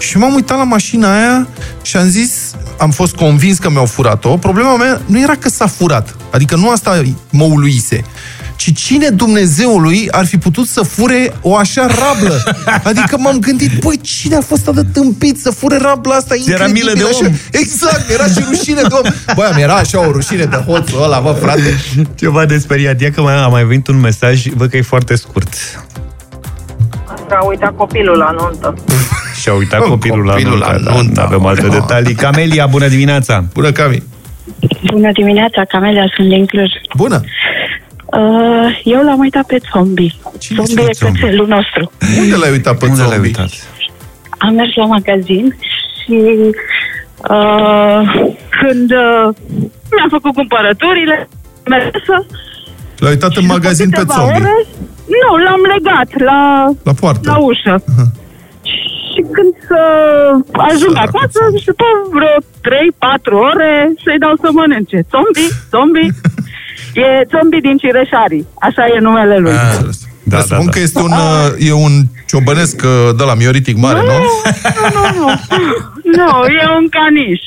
Speaker 2: Și m-am uitat la mașina aia și am zis, am fost convins că mi-au furat-o. Problema mea nu era că s-a furat. Adică nu asta mă uluise. ci cine Dumnezeului ar fi putut să fure o așa rablă? Adică m-am gândit, băi, cine a fost atât tâmpit să fure rabla asta?
Speaker 1: Ți era
Speaker 2: Incredibil,
Speaker 1: milă de
Speaker 2: așa.
Speaker 1: om.
Speaker 2: Exact, era și rușine de om. Băi, mi era așa o rușine de hoțul ăla, bă, frate.
Speaker 1: Ceva de speriat. Ia că mai, a mai venit un mesaj, văd că e foarte scurt.
Speaker 9: A uitat copilul la nuntă.
Speaker 1: Și-a uitat
Speaker 2: Oh,
Speaker 1: copilul,
Speaker 2: copilul
Speaker 1: la
Speaker 2: la
Speaker 1: nuntă.
Speaker 2: nuntă.
Speaker 1: Da, avem alte
Speaker 2: Oh.
Speaker 1: detalii. Camelia, bună dimineața!
Speaker 2: Bună, Cami.
Speaker 9: Bună dimineața, Camelia, sunt din Cluj.
Speaker 2: Bună.
Speaker 9: Uh, eu l-am uitat pe zombie.
Speaker 2: Cine
Speaker 9: zombie
Speaker 2: sunt
Speaker 9: e
Speaker 2: zombie?
Speaker 9: cățelul nostru.
Speaker 2: Unde l-ai uitat pe
Speaker 1: Unde l-ai
Speaker 2: zombie?
Speaker 1: uitat?
Speaker 9: Am mers la magazin și uh, când uh, mi-am făcut cumpărăturile, mesă,
Speaker 2: L-ai uitat în magazin pe
Speaker 9: câteva
Speaker 2: zombie.
Speaker 9: ore, nu, l-am legat la,
Speaker 2: La poartă.
Speaker 9: la ușă. Și când să ajung
Speaker 2: Săracul
Speaker 9: acasă, și după vreo 3-4 ore, să-i dau să mănânce. Zombie, zombie. e zombie din Cireșarii. Așa e numele lui.
Speaker 2: Da,
Speaker 1: Da,
Speaker 2: da,
Speaker 1: da,
Speaker 2: spun
Speaker 1: da.
Speaker 2: că este un, uh, e un ciobănesc uh, de la mioritic mare, nu?
Speaker 9: Nu, nu, nu. Nu, e un caniș.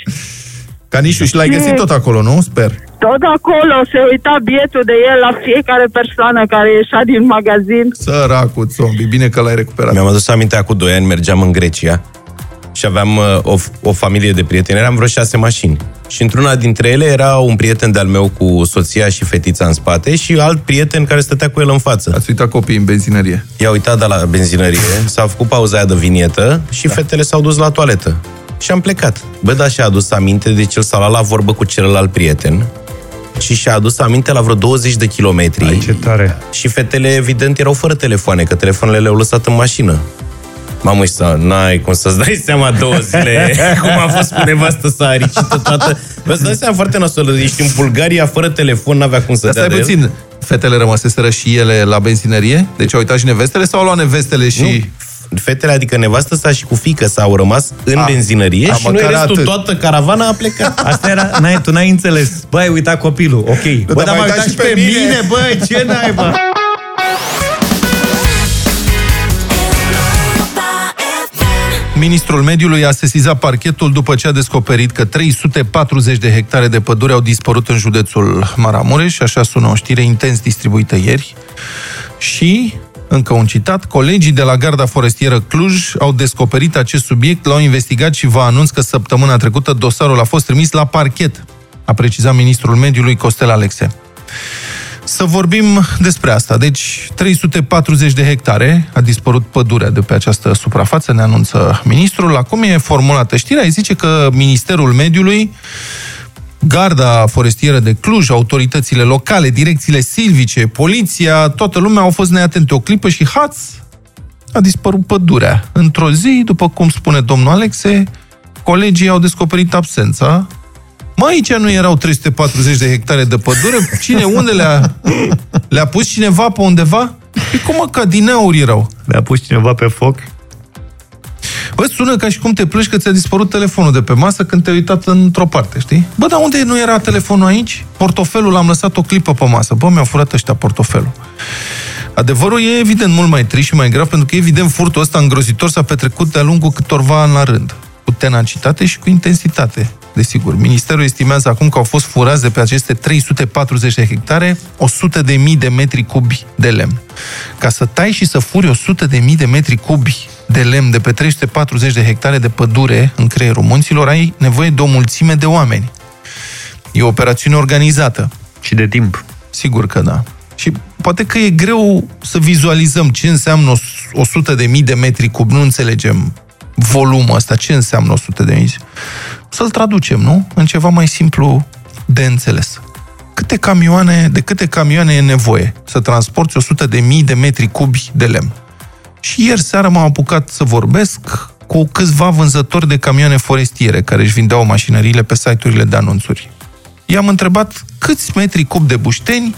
Speaker 2: Canișul și l-ai găsit tot acolo, nu? Sper.
Speaker 9: Tot acolo se uita bietul de el la fiecare persoană care ieșea din magazin.
Speaker 2: Săracul zombie, bine că l-ai recuperat.
Speaker 3: Mi-am adus aminte, acum 2 ani mergeam în Grecia și aveam uh, o, o familie de prieteni, eram vreo șase mașini. Și într-una dintre ele era un prieten de-al meu cu soția și fetița în spate și alt prieten care stătea cu el în față.
Speaker 2: Ați uitat copiii în benzinărie.
Speaker 3: I-a uitat de la benzinărie, s-a făcut pauza aia de vinietă și da. fetele s-au dus la toaletă. Și am plecat. Bă, da, și-a adus aminte, deci el s-a luat la vorbă cu celălalt prieten și și-a adus aminte la vreo 20 de kilometri.
Speaker 1: Ai, ce tare!
Speaker 3: Și fetele, evident, erau fără telefoane, că telefoanele le-au lăsat în mașină. Mamă, și să, n-ai cum să-ți dai seama două zile cum a fost cu nevastă să aricită toată. Vă să dați seama foarte nasol, ești în Bulgaria fără telefon, n-avea cum să
Speaker 2: Dar
Speaker 3: dea
Speaker 2: stai
Speaker 3: de el.
Speaker 2: puțin, fetele rămăseseră și ele la benzinărie? Deci au uitat și nevestele sau au luat nevestele și...
Speaker 3: Nu. Fetele, adică nevastă sa și cu fică s-au rămas în
Speaker 2: A,
Speaker 3: benzinărie
Speaker 2: a,
Speaker 3: și noi
Speaker 2: măcar
Speaker 3: restul,
Speaker 2: atât.
Speaker 3: toată caravana a plecat.
Speaker 1: Asta era, n-ai, tu n-ai înțeles. Băi, ai uitat copilul, ok. Bă,
Speaker 2: dar
Speaker 1: dar
Speaker 2: m-ai
Speaker 1: m-ai
Speaker 2: uitat
Speaker 1: uitat și pe mine, bă, ce naiba?
Speaker 2: Ministrul Mediului a sesizat parchetul după ce a descoperit că 340 de hectare de pădure au dispărut în județul Maramureș, așa sună o știre intens distribuită ieri. Și, încă un citat, colegii de la Garda Forestieră Cluj au descoperit acest subiect, l-au investigat și vă anunț că săptămâna trecută dosarul a fost trimis la parchet, a precizat ministrul mediului Costel Alexe. Să vorbim despre asta. Deci, 340 de hectare a dispărut pădurea de pe această suprafață, ne anunță ministrul. Acum e formulată știrea, îi zice că Ministerul Mediului, Garda Forestieră de Cluj, autoritățile locale, direcțiile silvice, poliția, toată lumea au fost neatente o clipă și haț, a dispărut pădurea. Într-o zi, după cum spune domnul Alexe, colegii au descoperit absența Mă, aici nu erau 340 de hectare de pădure? Cine, unde le-a, le-a pus cineva pe undeva? E cum mă, ca din aur erau.
Speaker 1: Le-a pus cineva pe foc?
Speaker 2: Bă, sună ca și cum te plângi că ți-a dispărut telefonul de pe masă când te-ai uitat într-o parte, știi? Bă, dar unde nu era telefonul aici? Portofelul l-am lăsat o clipă pe masă. Bă, mi-au furat ăștia portofelul. Adevărul e evident mult mai trist și mai grav, pentru că evident furtul ăsta îngrozitor s-a petrecut de-a lungul câtorva ani la rând. Cu tenacitate și cu intensitate, desigur. Ministerul estimează acum că au fost furați de pe aceste 340 de hectare 100 de mii de metri cubi de lemn. Ca să tai și să furi 100 de mii de metri cubi de lemn de pe 340 de hectare de pădure în creierul munților, ai nevoie de o mulțime de oameni. E o operațiune organizată.
Speaker 1: Și de timp.
Speaker 2: Sigur că da. Și poate că e greu să vizualizăm ce înseamnă 100 de mii de metri cub. Nu înțelegem volumul ăsta. Ce înseamnă 100 de mii? Să-l traducem, nu? În ceva mai simplu de înțeles. Câte camioane, de câte camioane e nevoie să transporti 100 de mii de metri cubi de lemn? Și ieri seara m-am apucat să vorbesc cu câțiva vânzători de camioane forestiere care își vindeau mașinăriile pe site-urile de anunțuri. I-am întrebat câți metri cub de bușteni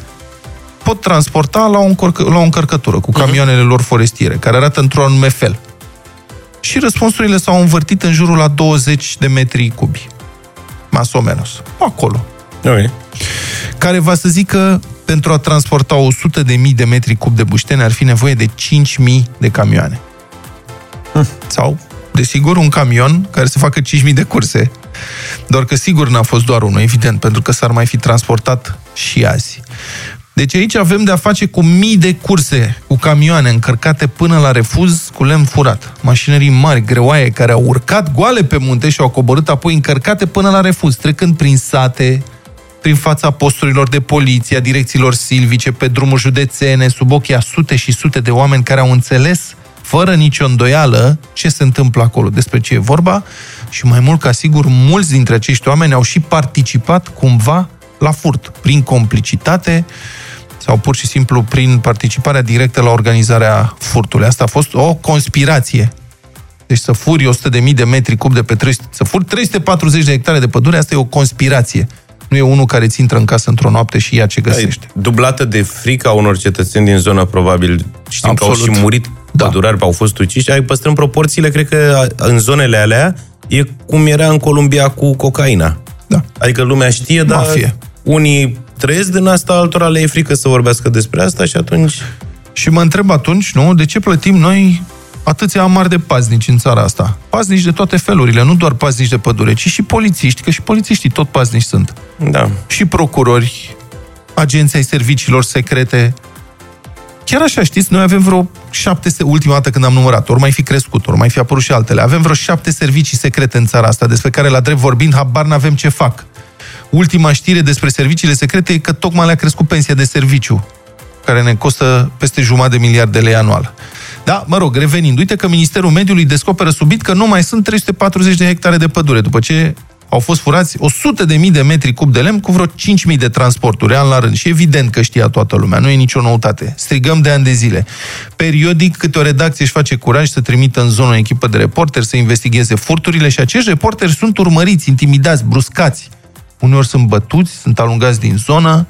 Speaker 2: pot transporta la o, încărcă, la o încărcătură cu camioanele lor forestiere, care arată într-un anume fel. Și răspunsurile s-au învârtit în jurul la 20 de metri cubi. Mas o menos. Acolo.
Speaker 3: Okay.
Speaker 2: Care va să zică pentru a transporta 100 de mii de metri cub de bușteni ar fi nevoie de 5.000 de camioane. Sau, desigur, un camion care să facă 5.000 de curse. Doar că sigur n-a fost doar unul, evident, pentru că s-ar mai fi transportat și azi. Deci aici avem de-a face cu mii de curse, cu camioane încărcate până la refuz cu lemn furat. Mașinării mari, greoaie, care au urcat goale pe munte și au coborât apoi încărcate până la refuz, trecând prin sate, prin fața posturilor de poliție, a direcțiilor silvice, pe drumuri județene, sub ochii a sute și sute de oameni care au înțeles, fără nicio îndoială, ce se întâmplă acolo, despre ce e vorba și mai mult ca sigur, mulți dintre acești oameni au și participat cumva la furt, prin complicitate sau pur și simplu prin participarea directă la organizarea furtului. Asta a fost o conspirație. Deci să furi 100.000 de metri cub de pe 300, să furi 340 de hectare de pădure, asta e o conspirație. Nu e unul care ți intră în casă într-o noapte și ia ce găsește.
Speaker 3: Dublată de frica unor cetățeni din zona, probabil, știm că au
Speaker 2: Absolut.
Speaker 3: și murit pădurari, au fost uciși, ai păstrăm proporțiile, cred că în zonele alea e cum era în Columbia cu cocaina.
Speaker 2: Da.
Speaker 3: Adică lumea știe, dar
Speaker 2: Mafie.
Speaker 3: unii trăiesc din asta, altora le e frică să vorbească despre asta și atunci...
Speaker 2: Și mă întreb atunci, nu, de ce plătim noi atâția amari de paznici în țara asta? Paznici de toate felurile, nu doar paznici de pădure, ci și polițiști, că și polițiștii tot paznici sunt.
Speaker 3: Da.
Speaker 2: Și procurori, agenții ai serviciilor secrete. Chiar așa, știți, noi avem vreo șapte, se- ultima dată când am numărat, ori mai fi crescut, ori mai fi apărut și altele. Avem vreo șapte servicii secrete în țara asta, despre care, la drept vorbind, habar n-avem ce fac. Ultima știre despre serviciile secrete e că tocmai le-a crescut pensia de serviciu, care ne costă peste jumătate de miliard de lei anual. Da, mă rog, revenind, uite că Ministerul Mediului descoperă subit că nu mai sunt 340 de hectare de pădure, după ce au fost furați 100 de mii de metri cub de lemn cu vreo 5.000 de transporturi, an la rând. Și evident că știa toată lumea, nu e nicio noutate. Strigăm de ani de zile. Periodic, câte o redacție își face curaj să trimită în zonă o echipă de reporteri să investigheze furturile și acești reporteri sunt urmăriți, intimidați, bruscați. Uneori sunt bătuți, sunt alungați din zonă,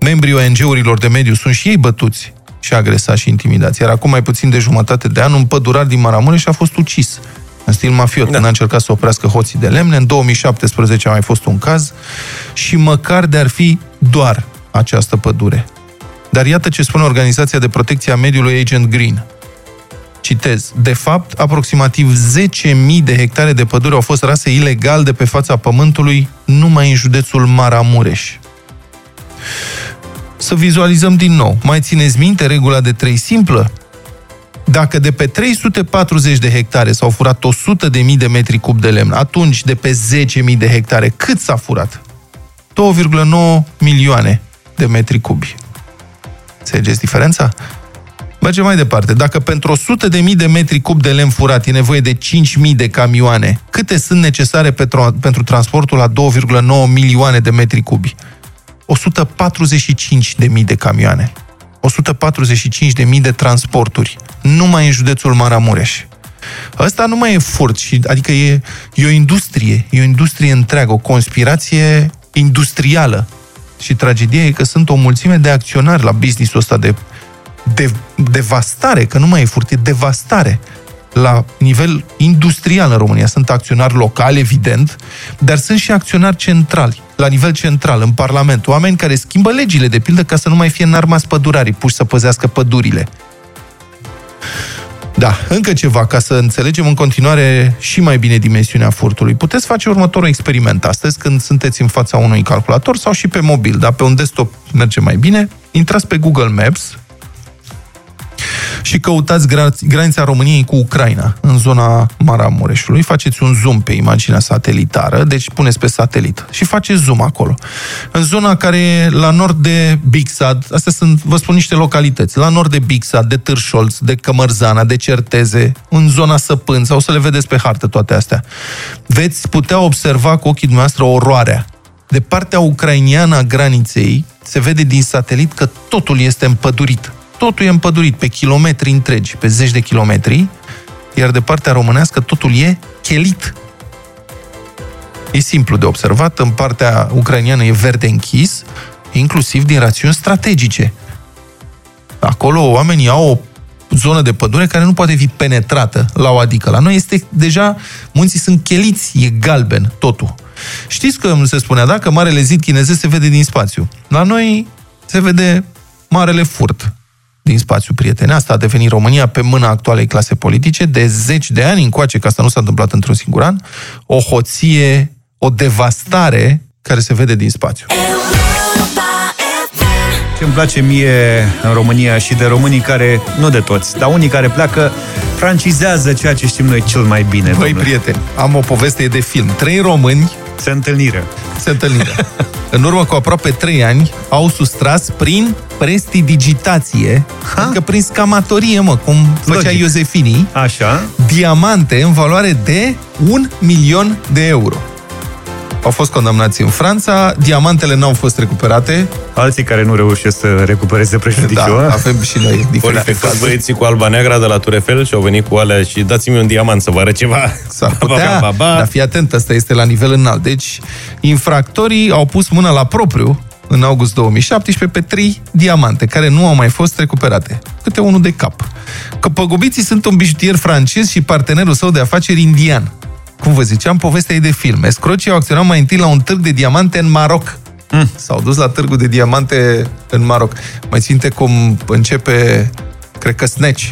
Speaker 2: membrii ONG-urilor de mediu sunt și ei bătuți și agresați și intimidați. Iar acum mai puțin de jumătate de an, un pădurar din Maramureș a fost ucis în stil mafiot, da. când a încercat să oprească hoții de lemne. În 2017 a mai fost un caz și măcar de ar fi doar această pădure. Dar iată ce spune Organizația de Protecție a Mediului Agent Green. Citez. De fapt, aproximativ 10.000 de hectare de pădure au fost rase ilegal de pe fața pământului numai în județul Maramureș. Să vizualizăm din nou. Mai țineți minte regula de 3 simplă? Dacă de pe 340 de hectare s-au furat 100 de mii de metri cub de lemn, atunci de pe 10.000 de hectare cât s-a furat? 2,9 milioane de metri cubi. Înțelegeți diferența? Mergem mai departe. Dacă pentru 100 de mii de metri cub de lemn furat e nevoie de 5.000 de camioane, câte sunt necesare pentru, pentru transportul la 2,9 milioane de metri cubi? 145 de mii de camioane. 145 de mii de transporturi. Numai în județul Maramureș. Ăsta nu mai e furt, și, adică e, e o industrie, e o industrie întreagă, o conspirație industrială. Și tragedia e că sunt o mulțime de acționari la businessul ăsta de, de devastare, că nu mai e furt, e devastare la nivel industrial în România. Sunt acționari locali, evident, dar sunt și acționari centrali, la nivel central, în Parlament. Oameni care schimbă legile, de pildă, ca să nu mai fie înarmați pădurarii, puși să păzească pădurile. Da, încă ceva, ca să înțelegem în continuare și mai bine dimensiunea furtului. Puteți face următorul experiment astăzi când sunteți în fața unui calculator sau și pe mobil, dar pe un desktop merge mai bine. Intrați pe Google Maps și căutați gra- granița României cu Ucraina, în zona Maramureșului. Faceți un zoom pe imaginea satelitară, deci puneți pe satelit și faceți zoom acolo. În zona care e la nord de Bixad, astea sunt, vă spun, niște localități, la nord de Bixad, de Târșolț, de Cămărzana, de Certeze, în zona Săpân, sau să le vedeți pe hartă toate astea. Veți putea observa cu ochii dumneavoastră oroarea. De partea ucrainiană a graniței se vede din satelit că totul este împădurit totul e împădurit pe kilometri întregi, pe zeci de kilometri, iar de partea românească totul e chelit. E simplu de observat, în partea ucraineană e verde închis, inclusiv din rațiuni strategice. Acolo oamenii au o zonă de pădure care nu poate fi penetrată la o adică. La noi este deja, munții sunt cheliți, e galben totul. Știți că se spunea, da, că Marele Zid chinezesc se vede din spațiu. La noi se vede Marele Furt din spațiu prieten. Asta a devenit România pe mâna actualei clase politice de zeci de ani încoace, că asta nu s-a întâmplat într-un singur an, o hoție, o devastare care se vede din spațiu.
Speaker 1: ce îmi place mie în România și de românii care, nu de toți, dar unii care pleacă, francizează ceea ce știm noi cel mai bine.
Speaker 2: Băi,
Speaker 1: domnule.
Speaker 2: prieteni, am o poveste de film. Trei români
Speaker 1: Se întâlnire.
Speaker 2: se întâlniră. în urmă cu aproape trei ani, au sustras prin prestidigitație,
Speaker 1: Ha?
Speaker 2: adică prin scamatorie, mă, cum făcea
Speaker 1: Logic.
Speaker 2: Iosefini,
Speaker 1: Așa.
Speaker 2: diamante în valoare de un milion de euro. Au fost condamnați în Franța, diamantele n-au fost recuperate.
Speaker 1: Alții care nu reușesc să recupereze prejudiciul.
Speaker 2: Da,
Speaker 1: Da,
Speaker 2: avem și noi
Speaker 3: Ori
Speaker 2: diferite
Speaker 3: fi fost
Speaker 2: cazuri.
Speaker 3: băieții cu alba neagră de la Turefel și au venit cu alea și dați-mi un diamant să vă arăt ceva.
Speaker 2: S-ar
Speaker 3: Ba,
Speaker 2: putea,
Speaker 3: ba, ba, ba.
Speaker 2: dar fii atent, ăsta este la nivel înalt. Deci, infractorii au pus mâna la propriu în august 2017 pe trei diamante, care nu au mai fost recuperate. Câte unul de cap. Că păgubiții sunt un bijutier francez și partenerul său de afaceri indian. Cum vă ziceam, povestea e de film. Escrocii au acționat mai întâi la un târg de diamante în Maroc. Mm. S-au dus la târgul de diamante în Maroc. Mai ținte cum începe, cred că Snatch,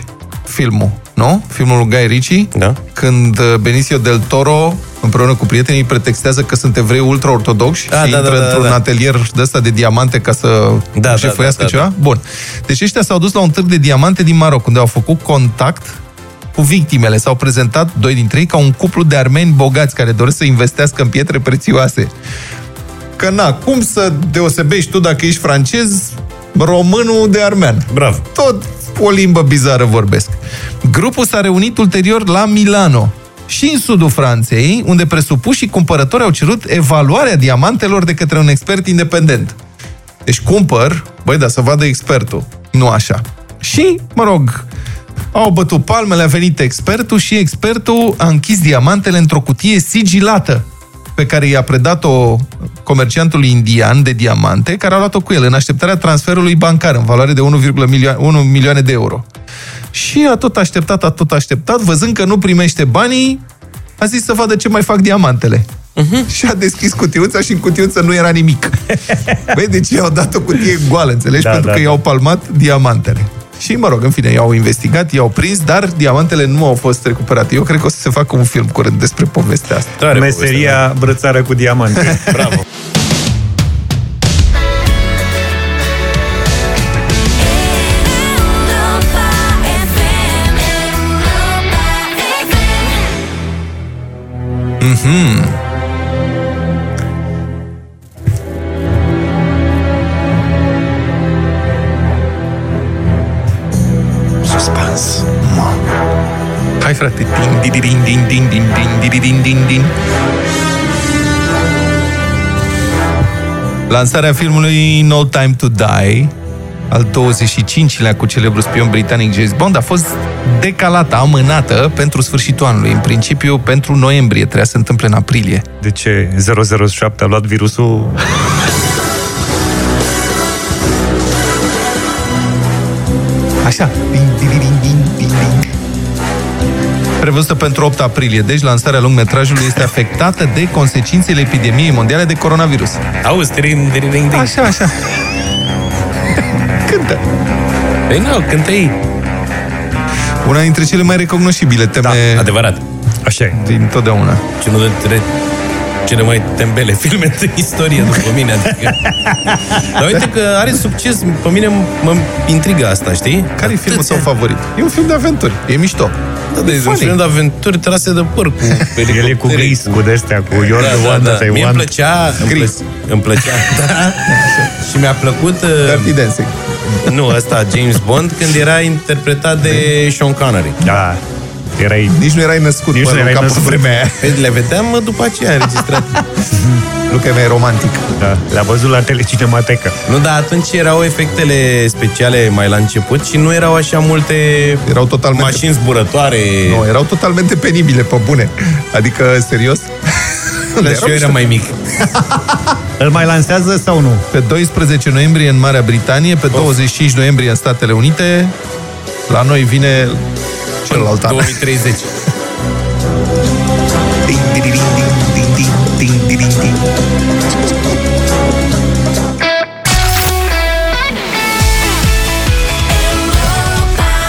Speaker 2: filmul, nu? Filmul lui Guy Ritchie,
Speaker 3: Da.
Speaker 2: când uh, Benicio del Toro împreună cu prietenii pretextează că sunt evrei ultra-ortodoxi
Speaker 3: Da,
Speaker 2: și
Speaker 3: da,
Speaker 2: intră
Speaker 3: da, da,
Speaker 2: într-un
Speaker 3: da.
Speaker 2: atelier de ăsta de diamante ca să
Speaker 3: Da,
Speaker 2: șefuiască
Speaker 3: da, da,
Speaker 2: ceva.
Speaker 3: da.
Speaker 2: Bun. Deci ăștia s-au dus la un târg de diamante din Maroc, unde au făcut contact cu victimele. S-au prezentat, doi dintre ei, ca un cuplu de armeni bogați care doresc să investească în pietre prețioase. Că na, cum să deosebești tu dacă ești francez românul de armean?
Speaker 3: Bravo.
Speaker 2: tot o limbă bizară vorbesc. Grupul s-a reunit ulterior la Milano și în sudul Franței, unde presupușii cumpărători au cerut evaluarea diamantelor de către un expert independent. Deci cumpăr, băi, da, să vadă expertul, nu așa. Și, mă rog, au bătut palmele, a venit expertul și expertul a închis diamantele într-o cutie sigilată pe care i-a predat-o comerciantului indian de diamante, care a luat-o cu el în așteptarea transferului bancar în valoare de 1,1 milioane de euro. Și a tot așteptat, a tot așteptat, văzând că nu primește banii, a zis să vadă ce mai fac diamantele. Uh-huh. Și a deschis cutiuța și în cutiuță nu era nimic. Băi, deci i-au dat o cutie goală, înțelegi?
Speaker 1: Da,
Speaker 2: Pentru
Speaker 1: da,
Speaker 2: că
Speaker 1: da.
Speaker 2: i-au palmat diamantele. Și, mă rog, în fine, i-au investigat, i-au prins, dar diamantele nu au fost recuperate. Eu cred că o să se facă un film curând despre povestea asta.
Speaker 3: Tare
Speaker 1: Meseria brățară cu diamante.
Speaker 3: poveste, da. Bravo.
Speaker 10: Europa
Speaker 2: Lansarea filmului No Time to Die, al 25-lea cu celebrul spion britanic James Bond, a fost decalată, amânată pentru sfârșitul anului. În principiu, pentru noiembrie, trebuia să se întâmple în aprilie.
Speaker 1: De ce 007 a luat virusul?
Speaker 2: Așa. Din, din, din, din, din, din. Prevăzută pentru 8 aprilie, deci lansarea lungmetrajului este afectată de consecințele epidemiei mondiale de coronavirus.
Speaker 3: Auzi, trin, trin, trin, trin.
Speaker 2: Așa, așa. Cântă.
Speaker 3: Păi nu, cântă ei.
Speaker 2: Una dintre cele mai recognoscibile teme
Speaker 3: Da, Adevărat.
Speaker 1: Așa e.
Speaker 2: din totdeauna.
Speaker 3: Și unul dintre cele mai tembele filme din istorie, după mine. Adică. Dar uite că are succes. Pe mine mă intrigă asta, știi?
Speaker 2: Care e filmul tău favorit? E un film de aventuri. E mișto.
Speaker 3: Da, de un
Speaker 2: funny.
Speaker 3: film de aventuri trase de păr cu
Speaker 1: El e cu
Speaker 3: elicoptere,
Speaker 1: gris, cu de-astea, cu You're
Speaker 3: Da,
Speaker 1: the
Speaker 3: da,
Speaker 1: one
Speaker 3: da.
Speaker 1: that I
Speaker 3: Mie îmi
Speaker 1: want.
Speaker 3: plăcea, îmi,
Speaker 2: Gris.
Speaker 3: plă, îmi plăcea, da. Și mi-a plăcut, uh,
Speaker 2: Dirty Dancing.
Speaker 3: nu, ăsta, James Bond, când era interpretat de Sean Connery.
Speaker 1: Da, erai...
Speaker 2: Nici nu erai născut
Speaker 1: Nici
Speaker 2: până
Speaker 1: nu
Speaker 2: în
Speaker 1: erai
Speaker 2: capul
Speaker 1: născut.
Speaker 2: vremea aia.
Speaker 3: Păi Le vedeam mă, după aceea înregistrat.
Speaker 2: Luca e mai romantic.
Speaker 1: Da, le-a văzut la telecinematecă.
Speaker 3: nu, dar atunci erau efectele speciale mai la început și nu erau așa multe
Speaker 2: Erau totalmente...
Speaker 3: mașini zburătoare.
Speaker 2: Nu, erau totalmente penibile, pe bune. Adică, serios?
Speaker 3: Dar și eu eram mai mic.
Speaker 1: Îl mai lansează sau nu?
Speaker 2: Pe 12 noiembrie în Marea Britanie, pe 25 noiembrie în Statele Unite, la noi vine celălalt an.
Speaker 3: 2030.
Speaker 2: ding, ding, ding, ding.
Speaker 10: Europa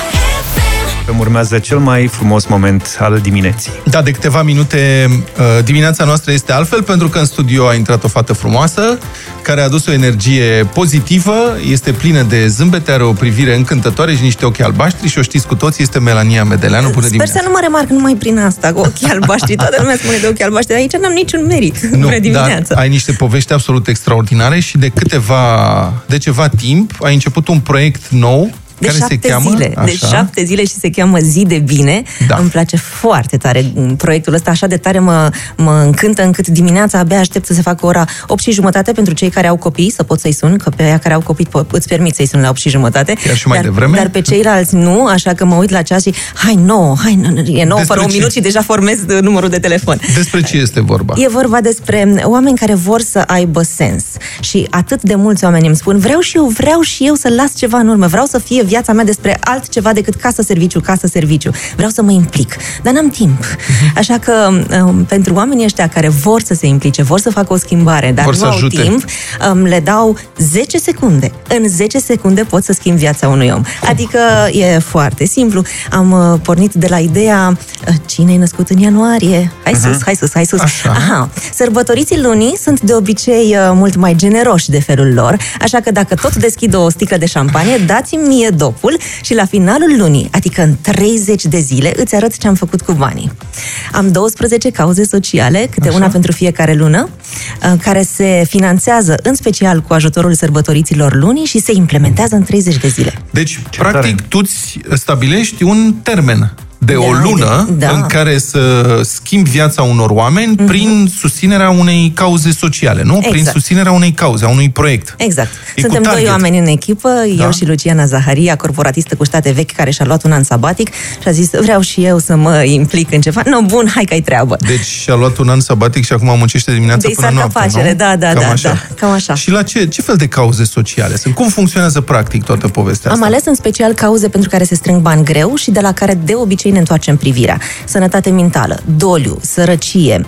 Speaker 10: FM.
Speaker 1: Îmi urmează cel mai frumos moment al dimineții.
Speaker 2: Da, de câteva minute uh, dimineața noastră este altfel, pentru că în studio a intrat o fată frumoasă, care a adus o energie pozitivă, este plină de zâmbete, are o privire încântătoare și niște ochi albaștri și o știți cu toții, este Melania Medeleanu. Bună
Speaker 11: Sper
Speaker 2: dimineața!
Speaker 11: să nu mă remarc numai prin asta, cu ochii albaștri. Toată lumea spune de ochii albaștri, dar aici n-am niciun merit.
Speaker 2: Nu,
Speaker 11: Bună dimineața!
Speaker 2: dar ai niște povești absolut extraordinare și de câteva, de ceva timp ai început un proiect nou
Speaker 11: De
Speaker 2: care
Speaker 11: șapte
Speaker 2: se cheamă...
Speaker 11: zile, de șapte zile și se cheamă Zi de Bine.
Speaker 2: Da.
Speaker 11: Îmi place foarte tare proiectul ăsta, așa de tare mă, mă încântă încât dimineața abia aștept să se facă ora 8 și jumătate pentru cei care au copii, să pot să-i sun, că pe aia care au copii po- îți permit să-i sun la 8 și jumătate.
Speaker 2: Chiar și mai
Speaker 11: dar,
Speaker 2: devreme?
Speaker 11: Dar pe ceilalți nu, așa că mă uit la ceas și hai nouă, hai, nu, nu, e nouă
Speaker 2: Despre
Speaker 11: fără un
Speaker 2: ce?
Speaker 11: minut și deja formez uh, numărul de telefon.
Speaker 2: Despre ce este vorba?
Speaker 11: E vorba despre oameni care vor să aibă sens. Și atât de mulți oameni îmi spun, vreau și eu, vreau și eu să las ceva în urmă, vreau să fie viața mea despre altceva decât casă-serviciu, casă-serviciu. Vreau să mă implic, dar n-am timp.
Speaker 2: Mhm.
Speaker 11: Așa că um, pentru oamenii ăștia care vor să se implice, vor să facă o schimbare, dar
Speaker 2: Vor
Speaker 11: nu
Speaker 2: să
Speaker 11: au
Speaker 2: ajute.
Speaker 11: timp, um, le dau 10 secunde. În 10 secunde pot să schimb viața unui om. Adică e foarte simplu. Am uh, pornit de la ideea uh, cine e născut în ianuarie? Hai sus,
Speaker 2: Mhm.
Speaker 11: hai sus, hai sus.
Speaker 2: Așa.
Speaker 11: Aha. Sărbătoriții lunii sunt de obicei uh, mult mai generoși de felul lor, așa că dacă tot deschid o sticlă de șampanie, dați-mi mie dopul și la finalul lunii, adică în 30 de zile, îți arăt ce am făcut cu banii. Am 12 cauze sociale, câte una pentru fiecare lună, uh, care se finanțează în special cu ajutorul sărbătoriților lunii și se implementează în 30 de zile.
Speaker 2: Deci, practic, tu îți stabilești un termen de o
Speaker 11: Da,
Speaker 2: lună
Speaker 11: de- da.
Speaker 2: în care să schimbi viața unor oameni prin susținerea unei cauze sociale, nu? Prin
Speaker 11: Exact.
Speaker 2: susținerea unei cauze, a unui proiect.
Speaker 11: Exact.
Speaker 2: E
Speaker 11: Suntem
Speaker 2: cu
Speaker 11: doi
Speaker 2: target.
Speaker 11: oameni în echipă,
Speaker 2: Da.
Speaker 11: eu și Luciana Zaharia, corporatistă cu state vechi, care și-a luat un an sabatic și a zis, vreau și eu să mă implic în ceva. No, bun, hai că ai treabă.
Speaker 2: Deci și-a luat un an sabatic și acum muncește dimineața
Speaker 11: De-i
Speaker 2: până
Speaker 11: sarcă
Speaker 2: noapte,
Speaker 11: afacere,
Speaker 2: nu?
Speaker 11: da, da,
Speaker 2: cam
Speaker 11: da,
Speaker 2: așa.
Speaker 11: da, cam așa.
Speaker 2: Și la ce, ce fel de cauze sociale sunt? Cum funcționează practic toată povestea
Speaker 11: Am
Speaker 2: asta?
Speaker 11: ales în special cauze pentru care se strâng bani greu și de la care de obicei ne întoarcem privirea. Sănătate mentală, doliu, sărăcie,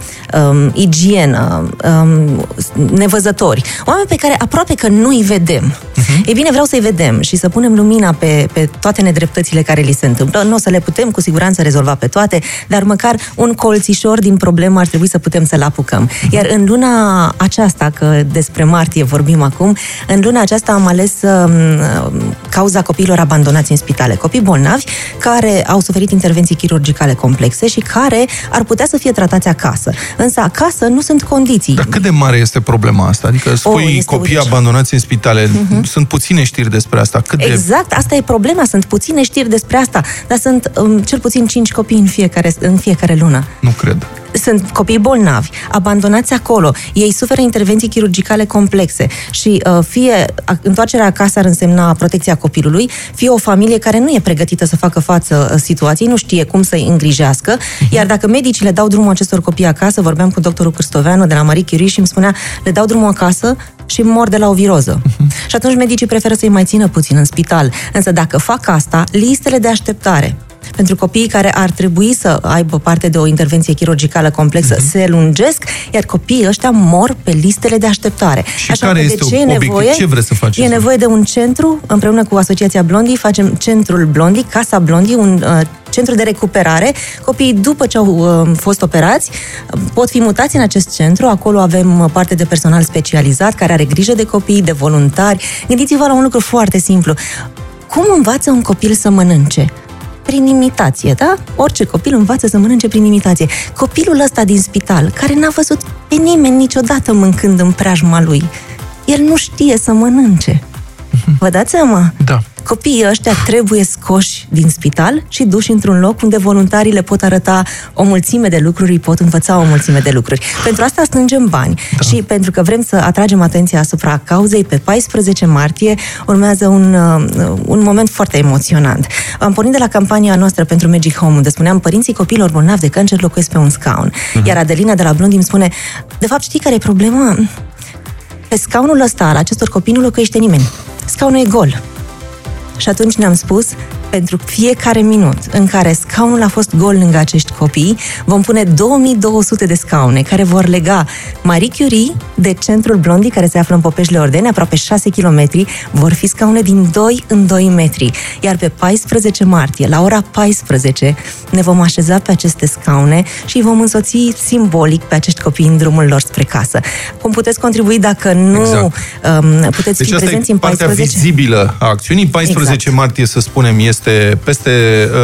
Speaker 11: um, igienă, um, nevăzători. Oameni pe care aproape că nu îi vedem. Uh-huh. Ei bine, vreau să-i vedem și să punem lumina pe, pe toate nedreptățile care li se întâmplă. Nu o să le putem cu siguranță rezolva pe toate, dar măcar un colțișor din problemă ar trebui să putem să-l apucăm. Iar în luna aceasta, că despre martie vorbim acum, în luna aceasta am ales um, cauza copiilor abandonați în spitale. Copii bolnavi care au suferit intervenții chirurgicale complexe și care ar putea să fie tratați acasă. Însă acasă nu sunt condiții.
Speaker 2: Dar cât de mare este problema asta? Adică spui
Speaker 11: Oh, este
Speaker 2: copii
Speaker 11: uriașă.
Speaker 2: abandonați în spitale. Sunt puține știri despre asta. Cât de...
Speaker 11: Exact, asta e problema. Sunt puține știri despre asta, dar sunt um, cel puțin 5 copii în fiecare, în fiecare lună.
Speaker 2: Nu cred.
Speaker 11: Sunt copii bolnavi, abandonați acolo, ei suferă intervenții chirurgicale complexe și uh, fie a, întoarcerea acasă ar însemna protecția copilului, fie o familie care nu e pregătită să facă față uh, situației, nu știe cum să-i îngrijească, iar dacă medicii le dau drumul acestor copii acasă, vorbeam cu doctorul Cârstoveanu de la Marie Curie și îmi spunea, le dau drumul acasă și mor de la o viroză. Și atunci medicii preferă să-i mai țină puțin în spital. Însă dacă fac asta, listele de așteptare pentru copiii care ar trebui să aibă parte de o intervenție chirurgicală complexă
Speaker 2: Mhm.
Speaker 11: se lungesc, iar copiii ăștia mor pe listele de așteptare.
Speaker 2: Și care
Speaker 11: că
Speaker 2: este
Speaker 11: ce e
Speaker 2: obiectiv?
Speaker 11: nevoie?
Speaker 2: Ce vreți să faceți?
Speaker 11: E nevoie de un centru, împreună cu Asociația Blondii, facem centrul Blondii, Casa Blondii, un uh, centru de recuperare. Copiii, după ce au uh, fost operați, uh, pot fi mutați în acest centru. Acolo avem uh, parte de personal specializat care are grijă de copii, de voluntari. Gândiți-vă la un lucru foarte simplu. Cum învață un copil să mănânce? Prin imitație, da? Orice copil învață să mănânce prin imitație. Copilul ăsta din spital, care n-a văzut pe nimeni niciodată mâncând în preajma lui, el nu știe să mănânce. Vă dați seama?
Speaker 2: Da.
Speaker 11: Copiii ăștia trebuie scoși din spital și duși într-un loc unde voluntarii le pot arăta o mulțime de lucruri, îi pot învăța o mulțime de lucruri. Pentru asta strângem bani da. și pentru că vrem să atragem atenția asupra cauzei, pe 14 martie urmează un, uh, un moment foarte emoționant. Am pornit de la campania noastră pentru Magic Home, unde spuneam părinții copiilor bolnavi de cancer locuiesc pe un scaun. Uh-huh. Iar Adelina de la Blondie îmi spune, de fapt știi care e problema? Pe scaunul ăsta al acestor copii nu locuiește nimeni. Scaunul e gol. Și atunci ne-am spus, pentru fiecare minut în care scaunul a fost gol lângă acești copii, vom pune 2200 de scaune care vor lega Marie Curie de centrul Blondii, care se află în Popeșle Ordene, aproape 6 km. Vor fi scaune din 2 în 2 metri. Iar pe 14 martie, la ora 14, ne vom așeza pe aceste scaune și îi vom însoți simbolic pe acești copii în drumul lor spre casă. Cum puteți contribui dacă nu
Speaker 2: Exact.
Speaker 11: um, puteți
Speaker 2: Deci
Speaker 11: fi
Speaker 2: asta
Speaker 11: prezenți
Speaker 2: e
Speaker 11: în
Speaker 2: partea
Speaker 11: 14?
Speaker 2: vizibilă a acțiunii. 14
Speaker 11: Exact.
Speaker 2: martie, să spunem, este peste...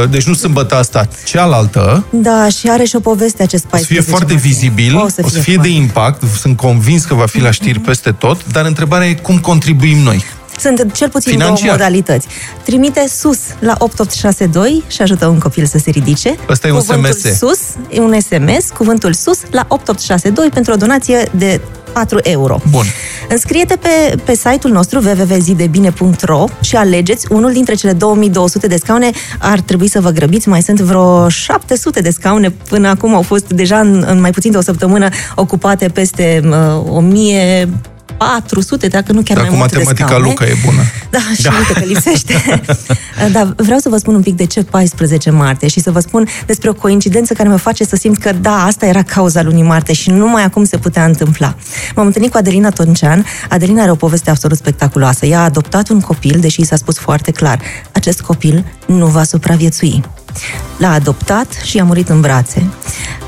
Speaker 2: uh, Deci nu sâmbătă asta, cealaltă.
Speaker 11: Da, și are și o poveste acest
Speaker 2: O să
Speaker 11: 14
Speaker 2: fie foarte
Speaker 11: martie.
Speaker 2: vizibil, o să fie, de
Speaker 11: foarte.
Speaker 2: impact, sunt convins că va fi la știri peste tot, dar întrebarea e cum contribuim noi.
Speaker 11: Sunt cel puțin
Speaker 2: Financiar.
Speaker 11: două modalități. Trimite sus la 8862 și ajută un copil să se ridice.
Speaker 2: Ăsta e un
Speaker 11: cuvântul
Speaker 2: SMS.
Speaker 11: sus, e un SMS, cuvântul sus la 8862 pentru o donație de 4 euro.
Speaker 2: Bun.
Speaker 11: Înscrie-te pe, pe site-ul nostru www.zidebine.ro și alegeți unul dintre cele 2200 de scaune. Ar trebui să vă grăbiți, mai sunt vreo 700 de scaune. Până acum au fost deja în, în mai puțin de o săptămână ocupate peste uh, 1000 400, dacă nu chiar
Speaker 2: Dar
Speaker 11: mai
Speaker 2: cu
Speaker 11: multe de
Speaker 2: matematica
Speaker 11: scaune.
Speaker 2: Luca e bună.
Speaker 11: Da, și da. uite că lipsește. Dar vreau să vă spun un pic de ce 14 martie și să vă spun despre o coincidență care mă face să simt că da, asta era cauza lunii martie și numai acum se putea întâmpla. M-am întâlnit cu Adelina Toncean. Adelina are o poveste absolut spectaculoasă. Ea a adoptat un copil, deși i s-a spus foarte clar, acest copil nu va supraviețui. L-a adoptat și a murit în brațe.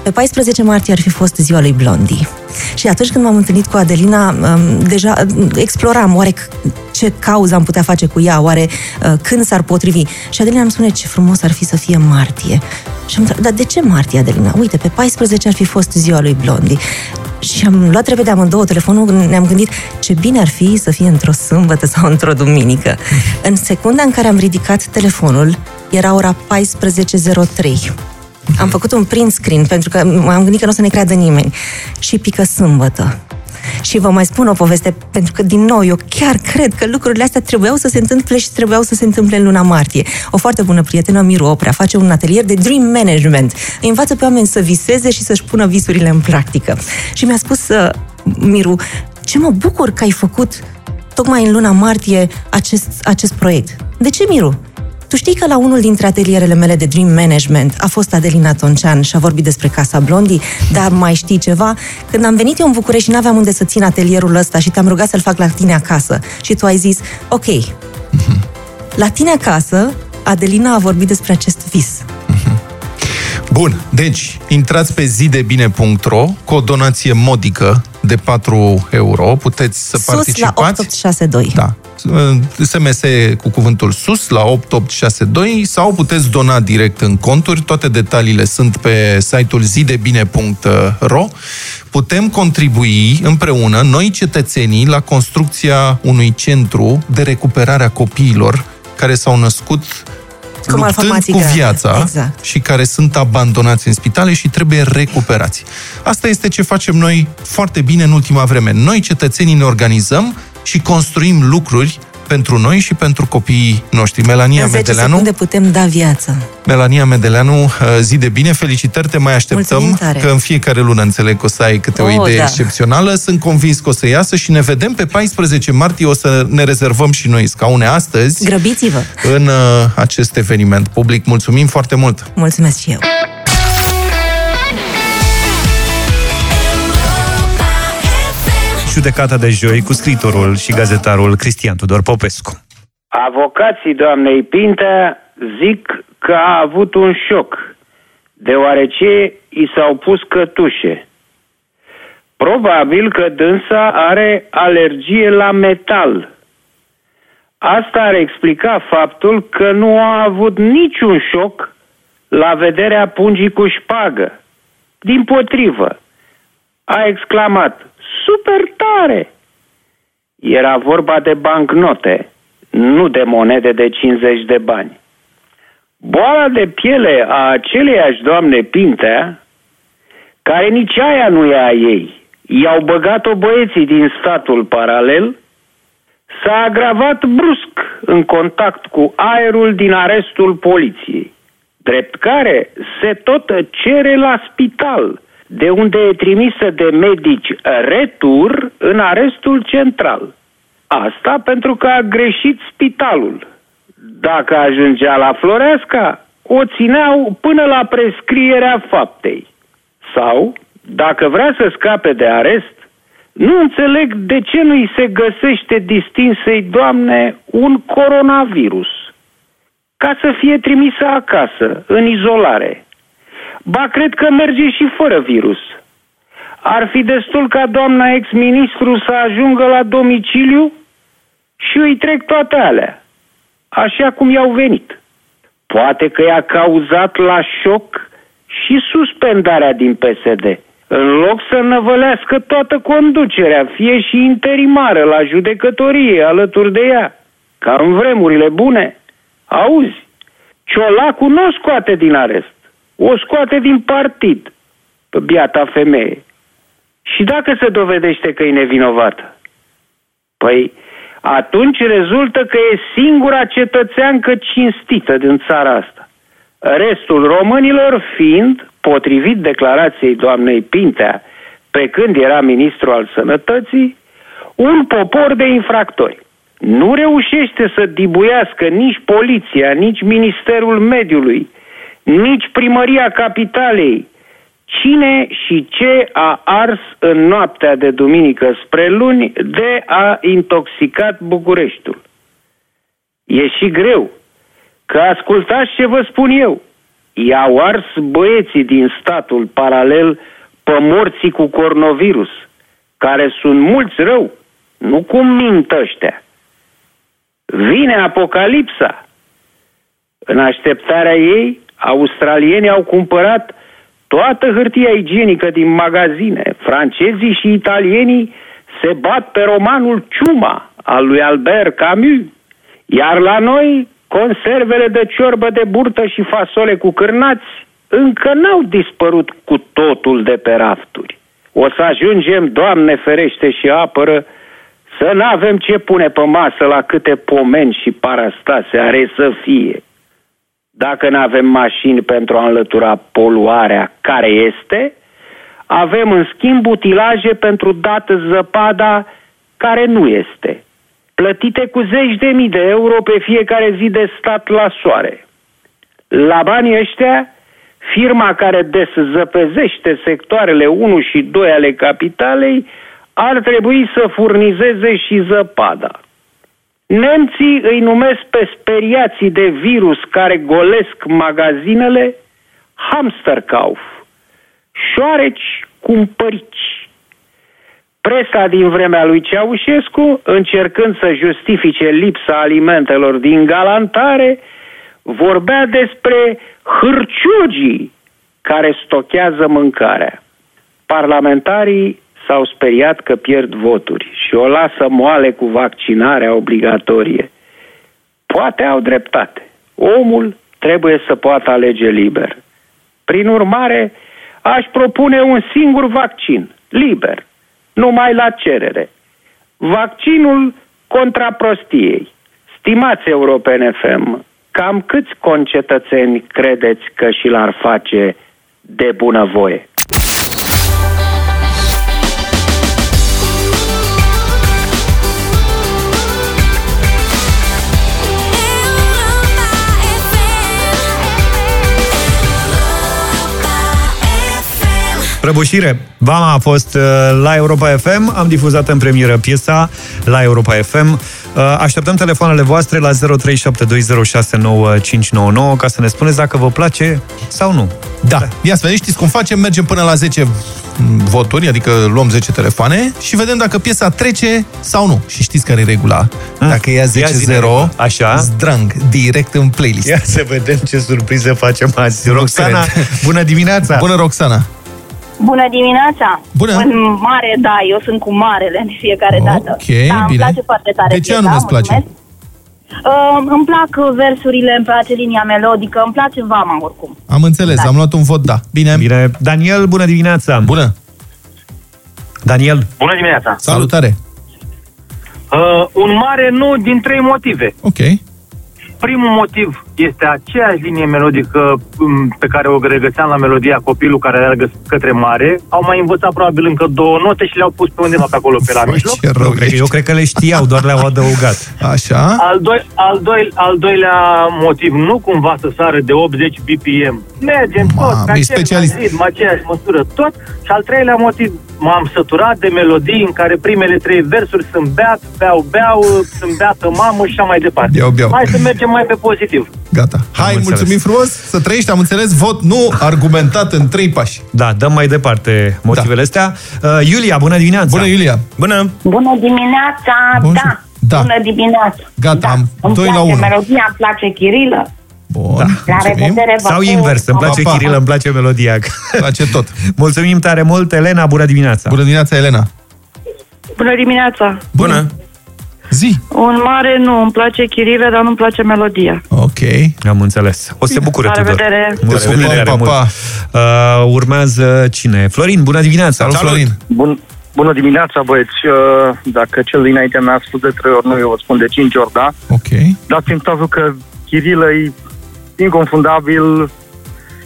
Speaker 11: Pe 14 martie ar fi fost ziua lui Blondie. Și atunci când m-am întâlnit cu Adelina, um, deja um, exploram oare c- ce cauză am putea face cu ea, oare uh, când s-ar potrivi. Și Adelina îmi spune ce frumos ar fi să fie martie. Și am întrebat, dar de ce martie, Adelina? Uite, pe 14 ar fi fost ziua lui Blondie. Și am luat repede amândouă telefonul, ne-am gândit ce bine ar fi să fie într-o sâmbătă sau într-o duminică. În secunda în care am ridicat telefonul, era ora 14.03. Am făcut un print screen pentru că m-am gândit că nu o să ne creadă nimeni. Și pică sâmbătă. Și vă mai spun o poveste, pentru că, din nou, eu chiar cred că lucrurile astea trebuiau să se întâmple și trebuiau să se întâmple în luna martie. O foarte bună prietenă, Miru Oprea, face un atelier de dream management. Îi învață pe oameni să viseze și să-și pună visurile în practică. Și mi-a spus, uh, Miru, ce mă bucur că ai făcut tocmai în luna martie acest, acest proiect. De ce, Miru? Tu știi că la unul dintre atelierele mele de Dream Management a fost Adelina Toncean și a vorbit despre Casa Blondii, dar mai știi ceva? Când am venit eu în București și n-aveam unde să țin atelierul ăsta și te-am rugat să-l fac la tine acasă și tu ai zis, ok, la tine acasă, Adelina a vorbit despre acest vis.
Speaker 2: Bun, deci intrați pe zidebine.ro cu o donație modică de 4 euro. Puteți să
Speaker 11: Sus la
Speaker 2: participați.
Speaker 11: 8862.
Speaker 2: Da. SMS cu cuvântul sus la 8862 sau puteți dona direct în conturi. Toate detaliile sunt pe site-ul zidebine.ro. Putem contribui împreună, noi cetățenii, la construcția unui centru de recuperare a copiilor care s-au născut
Speaker 11: Cu
Speaker 2: luptând
Speaker 11: malformații
Speaker 2: cu
Speaker 11: grave.
Speaker 2: viața
Speaker 11: Exact.
Speaker 2: și care sunt abandonați în spitale și trebuie recuperați. Asta este ce facem noi foarte bine în ultima vreme. Noi, cetățenii, ne organizăm și construim lucruri pentru noi și pentru copiii noștri. Melania
Speaker 11: în 10
Speaker 2: Medeleanu,
Speaker 11: secunde putem da viață.
Speaker 2: Melania Medeleanu, uh, zi de bine, felicitări, te mai așteptăm,
Speaker 11: Mulțumim tare.
Speaker 2: că în fiecare lună înțeleg că o să ai câte o
Speaker 11: Oh,
Speaker 2: idee
Speaker 11: da.
Speaker 2: excepțională. Sunt convins că o să iasă și ne vedem pe 14 martie, o să ne rezervăm și noi scaune astăzi
Speaker 11: Grăbiți-vă!
Speaker 2: în uh, acest eveniment public. Mulțumim foarte mult!
Speaker 11: Mulțumesc și eu!
Speaker 1: Judecata de joi cu scriitorul și gazetarul Cristian Tudor Popescu.
Speaker 12: Avocații doamnei Pintea zic că a avut un șoc, deoarece i s-au pus cătușe. Probabil că dânsa are alergie la metal. Asta ar explica faptul că nu a avut niciun șoc la vederea pungii cu șpagă. Din potrivă, a exclamat, super tare! Era vorba de bancnote, nu de monede de 50 de bani. Boala de piele a aceleiași doamne Pintea, care nici aia nu e a ei, i-au băgat-o băieții din statul paralel, s-a agravat brusc în contact cu aerul din arestul poliției, drept care se tot cere la spital, de unde e trimisă de medici retur în arestul central. Asta pentru că a greșit spitalul. Dacă ajungea la Floreasca, o țineau până la prescrierea faptei. Sau, dacă vrea să scape de arest, nu înțeleg de ce nu îi se găsește distinsei doamne un coronavirus, ca să fie trimisă acasă, în izolare. Ba, cred că merge și fără virus. Ar fi destul ca doamna ex-ministru să ajungă la domiciliu și îi trec toate alea, așa cum i-au venit. Poate că i-a cauzat la șoc și suspendarea din PSD. În loc să năvălească toată conducerea, fie și interimară la judecătorie alături de ea, ca în vremurile bune. Auzi, Ciolacul nu o scoate din arest, o scoate din partid, pe biata femeie. Și dacă se dovedește că e nevinovată? Păi, atunci rezultă că e singura cetățeancă cinstită din țara asta. Restul românilor fiind, potrivit declarației doamnei Pintea, pe când era ministru al sănătății, un popor de infractori. Nu reușește să dibuiască nici poliția, nici Ministerul Mediului, nici primăria capitalei, cine și ce a ars în noaptea de duminică spre luni de a intoxicat Bucureștiul. E și greu, că ascultați ce vă spun eu. I-au ars băieții din statul paralel pe morții cu coronavirus, care sunt mulți rău, nu cum mint ăștia. Vine apocalipsa. În așteptarea ei, australienii au cumpărat toată hârtia igienică din magazine. Francezii și italienii se bat pe romanul Ciuma al lui Albert Camus. Iar la noi, conservele de ciorbă de burtă și fasole cu cârnați încă n-au dispărut cu totul de pe rafturi. O să ajungem, Doamne ferește și apără, să n-avem ce pune pe masă la câte pomeni și parastase are să fie. Dacă nu avem mașini pentru a înlătura poluarea care este, avem în schimb utilaje pentru dată zăpada care nu este, plătite cu zeci de mii de euro pe fiecare zi de stat la soare. La banii ăștia, firma care deszăpezește sectoarele 1 și 2 ale capitalei ar trebui să furnizeze și zăpada. Nemții îi numesc pe speriații de virus care golesc magazinele hamsterkauf, șoareci cumpărici. Presa din vremea lui Ceaușescu, încercând să justifice lipsa alimentelor din galantare, vorbea despre hârciugii care stochează mâncarea. Parlamentarii s-au speriat că pierd voturi și o lasă moale cu vaccinarea obligatorie. Poate au dreptate. Omul trebuie să poată alege liber. Prin urmare, aș propune un singur vaccin, liber, numai la cerere. Vaccinul contra prostiei. Stimați europene FM, cam câți concetățeni credeți că și l-ar face de bunăvoie?
Speaker 1: Prăbușire. Vama a fost uh, la Europa FM, am difuzat în premieră piesa la Europa FM. Uh, Așteptăm telefoanele voastre la 0372069599 ca să ne spuneți dacă vă place sau nu.
Speaker 2: Da. Ia să vedem, știți cum facem? Mergem până la 10 voturi, adică luăm 10 telefoane și vedem dacă piesa trece sau nu. Și știți care e regula? Dacă ia 10-0,
Speaker 1: Așa.
Speaker 2: zdrang, direct în playlist.
Speaker 1: Ia să vedem ce surpriză facem azi.
Speaker 2: Nu
Speaker 1: Roxana,
Speaker 2: cred.
Speaker 1: bună dimineața!
Speaker 2: Bună, Roxana!
Speaker 13: Bună dimineața!
Speaker 2: Bună!
Speaker 13: În mare, da, eu sunt cu marele de fiecare dată.
Speaker 2: Ok,
Speaker 13: da, îmi
Speaker 2: bine.
Speaker 13: place foarte tare
Speaker 2: De ce
Speaker 13: piesa,
Speaker 2: anume îți place?
Speaker 13: mulțumesc. Uh, îmi plac versurile, îmi place linia melodică, îmi place vama oricum.
Speaker 2: Am înțeles, am luat un vot da. Bine.
Speaker 1: Bine. Daniel, bună dimineața!
Speaker 2: Bună!
Speaker 1: Daniel.
Speaker 14: Bună dimineața!
Speaker 2: Salutare!
Speaker 14: Uh, un mare nu din trei motive.
Speaker 2: Ok.
Speaker 14: Primul motiv, este aceeași linie melodică m, pe care o regăseam la melodia copilul care alergă către mare. Au mai învățat probabil încă două note și le-au pus pe undeva pe acolo pe la mijloc.
Speaker 2: Ce rău ești.
Speaker 1: Eu cred că le știau, doar le-au adăugat.
Speaker 2: Așa?
Speaker 14: Al, doi, al, doi, al doilea motiv, nu cumva să sară de 80 BPM. Mergem tot,
Speaker 2: Mamă,
Speaker 14: pe
Speaker 2: ești
Speaker 14: același
Speaker 2: specialist.
Speaker 14: ritm, aceeași măsură, tot. Și al treilea motiv, m-am săturat de melodii în care primele trei versuri sunt beat, beau, beau, sunt beată mamă și așa mai departe.
Speaker 2: Beau, beau.
Speaker 14: Hai să mergem mai pe pozitiv.
Speaker 2: Gata. Hai,
Speaker 1: înțeles.
Speaker 2: mulțumim frumos, să trăiești, am înțeles, vot nu argumentat în trei pași.
Speaker 1: Da, dăm mai departe motivele astea. Uh, Iulia, bună dimineața!
Speaker 2: Bună, Iulia!
Speaker 3: Bună!
Speaker 15: Bună dimineața,
Speaker 2: Bun.
Speaker 15: da.
Speaker 2: Da.
Speaker 15: Bună dimineața.
Speaker 2: Gata, am
Speaker 15: Îmi
Speaker 2: doi la
Speaker 15: place
Speaker 2: unu.
Speaker 15: melodia, îmi place Chirilă.
Speaker 2: Bun,
Speaker 15: La
Speaker 2: mulțumim.
Speaker 15: revedere, vă
Speaker 1: Sau
Speaker 15: pup.
Speaker 1: invers, îmi place
Speaker 2: Pa, pa.
Speaker 1: Chirilă, îmi place melodia.
Speaker 2: Place tot.
Speaker 1: Mulțumim tare mult, Elena, bună dimineața!
Speaker 2: Bună dimineața, Elena!
Speaker 16: Bună dimineața!
Speaker 3: Bună!
Speaker 2: Zi!
Speaker 16: Un mare nu, îmi place Chirile, dar nu-mi place melodia.
Speaker 2: Ok.
Speaker 1: Am înțeles. O să se bucure,
Speaker 16: La
Speaker 1: Tudor.
Speaker 16: revedere.
Speaker 1: Mulțumim
Speaker 2: La revedere,
Speaker 1: tare
Speaker 2: pa,
Speaker 1: mult. Uh, urmează cine? Florin, bună dimineața!
Speaker 2: Salut, Florin!
Speaker 17: Bun, bună dimineața, băieți. Uh, Dacă cel dinainte mi-a spus de trei ori nu, eu o spun de cinci ori da.
Speaker 2: Ok.
Speaker 17: Dați-mi cazul că Chirilă e inconfundabil,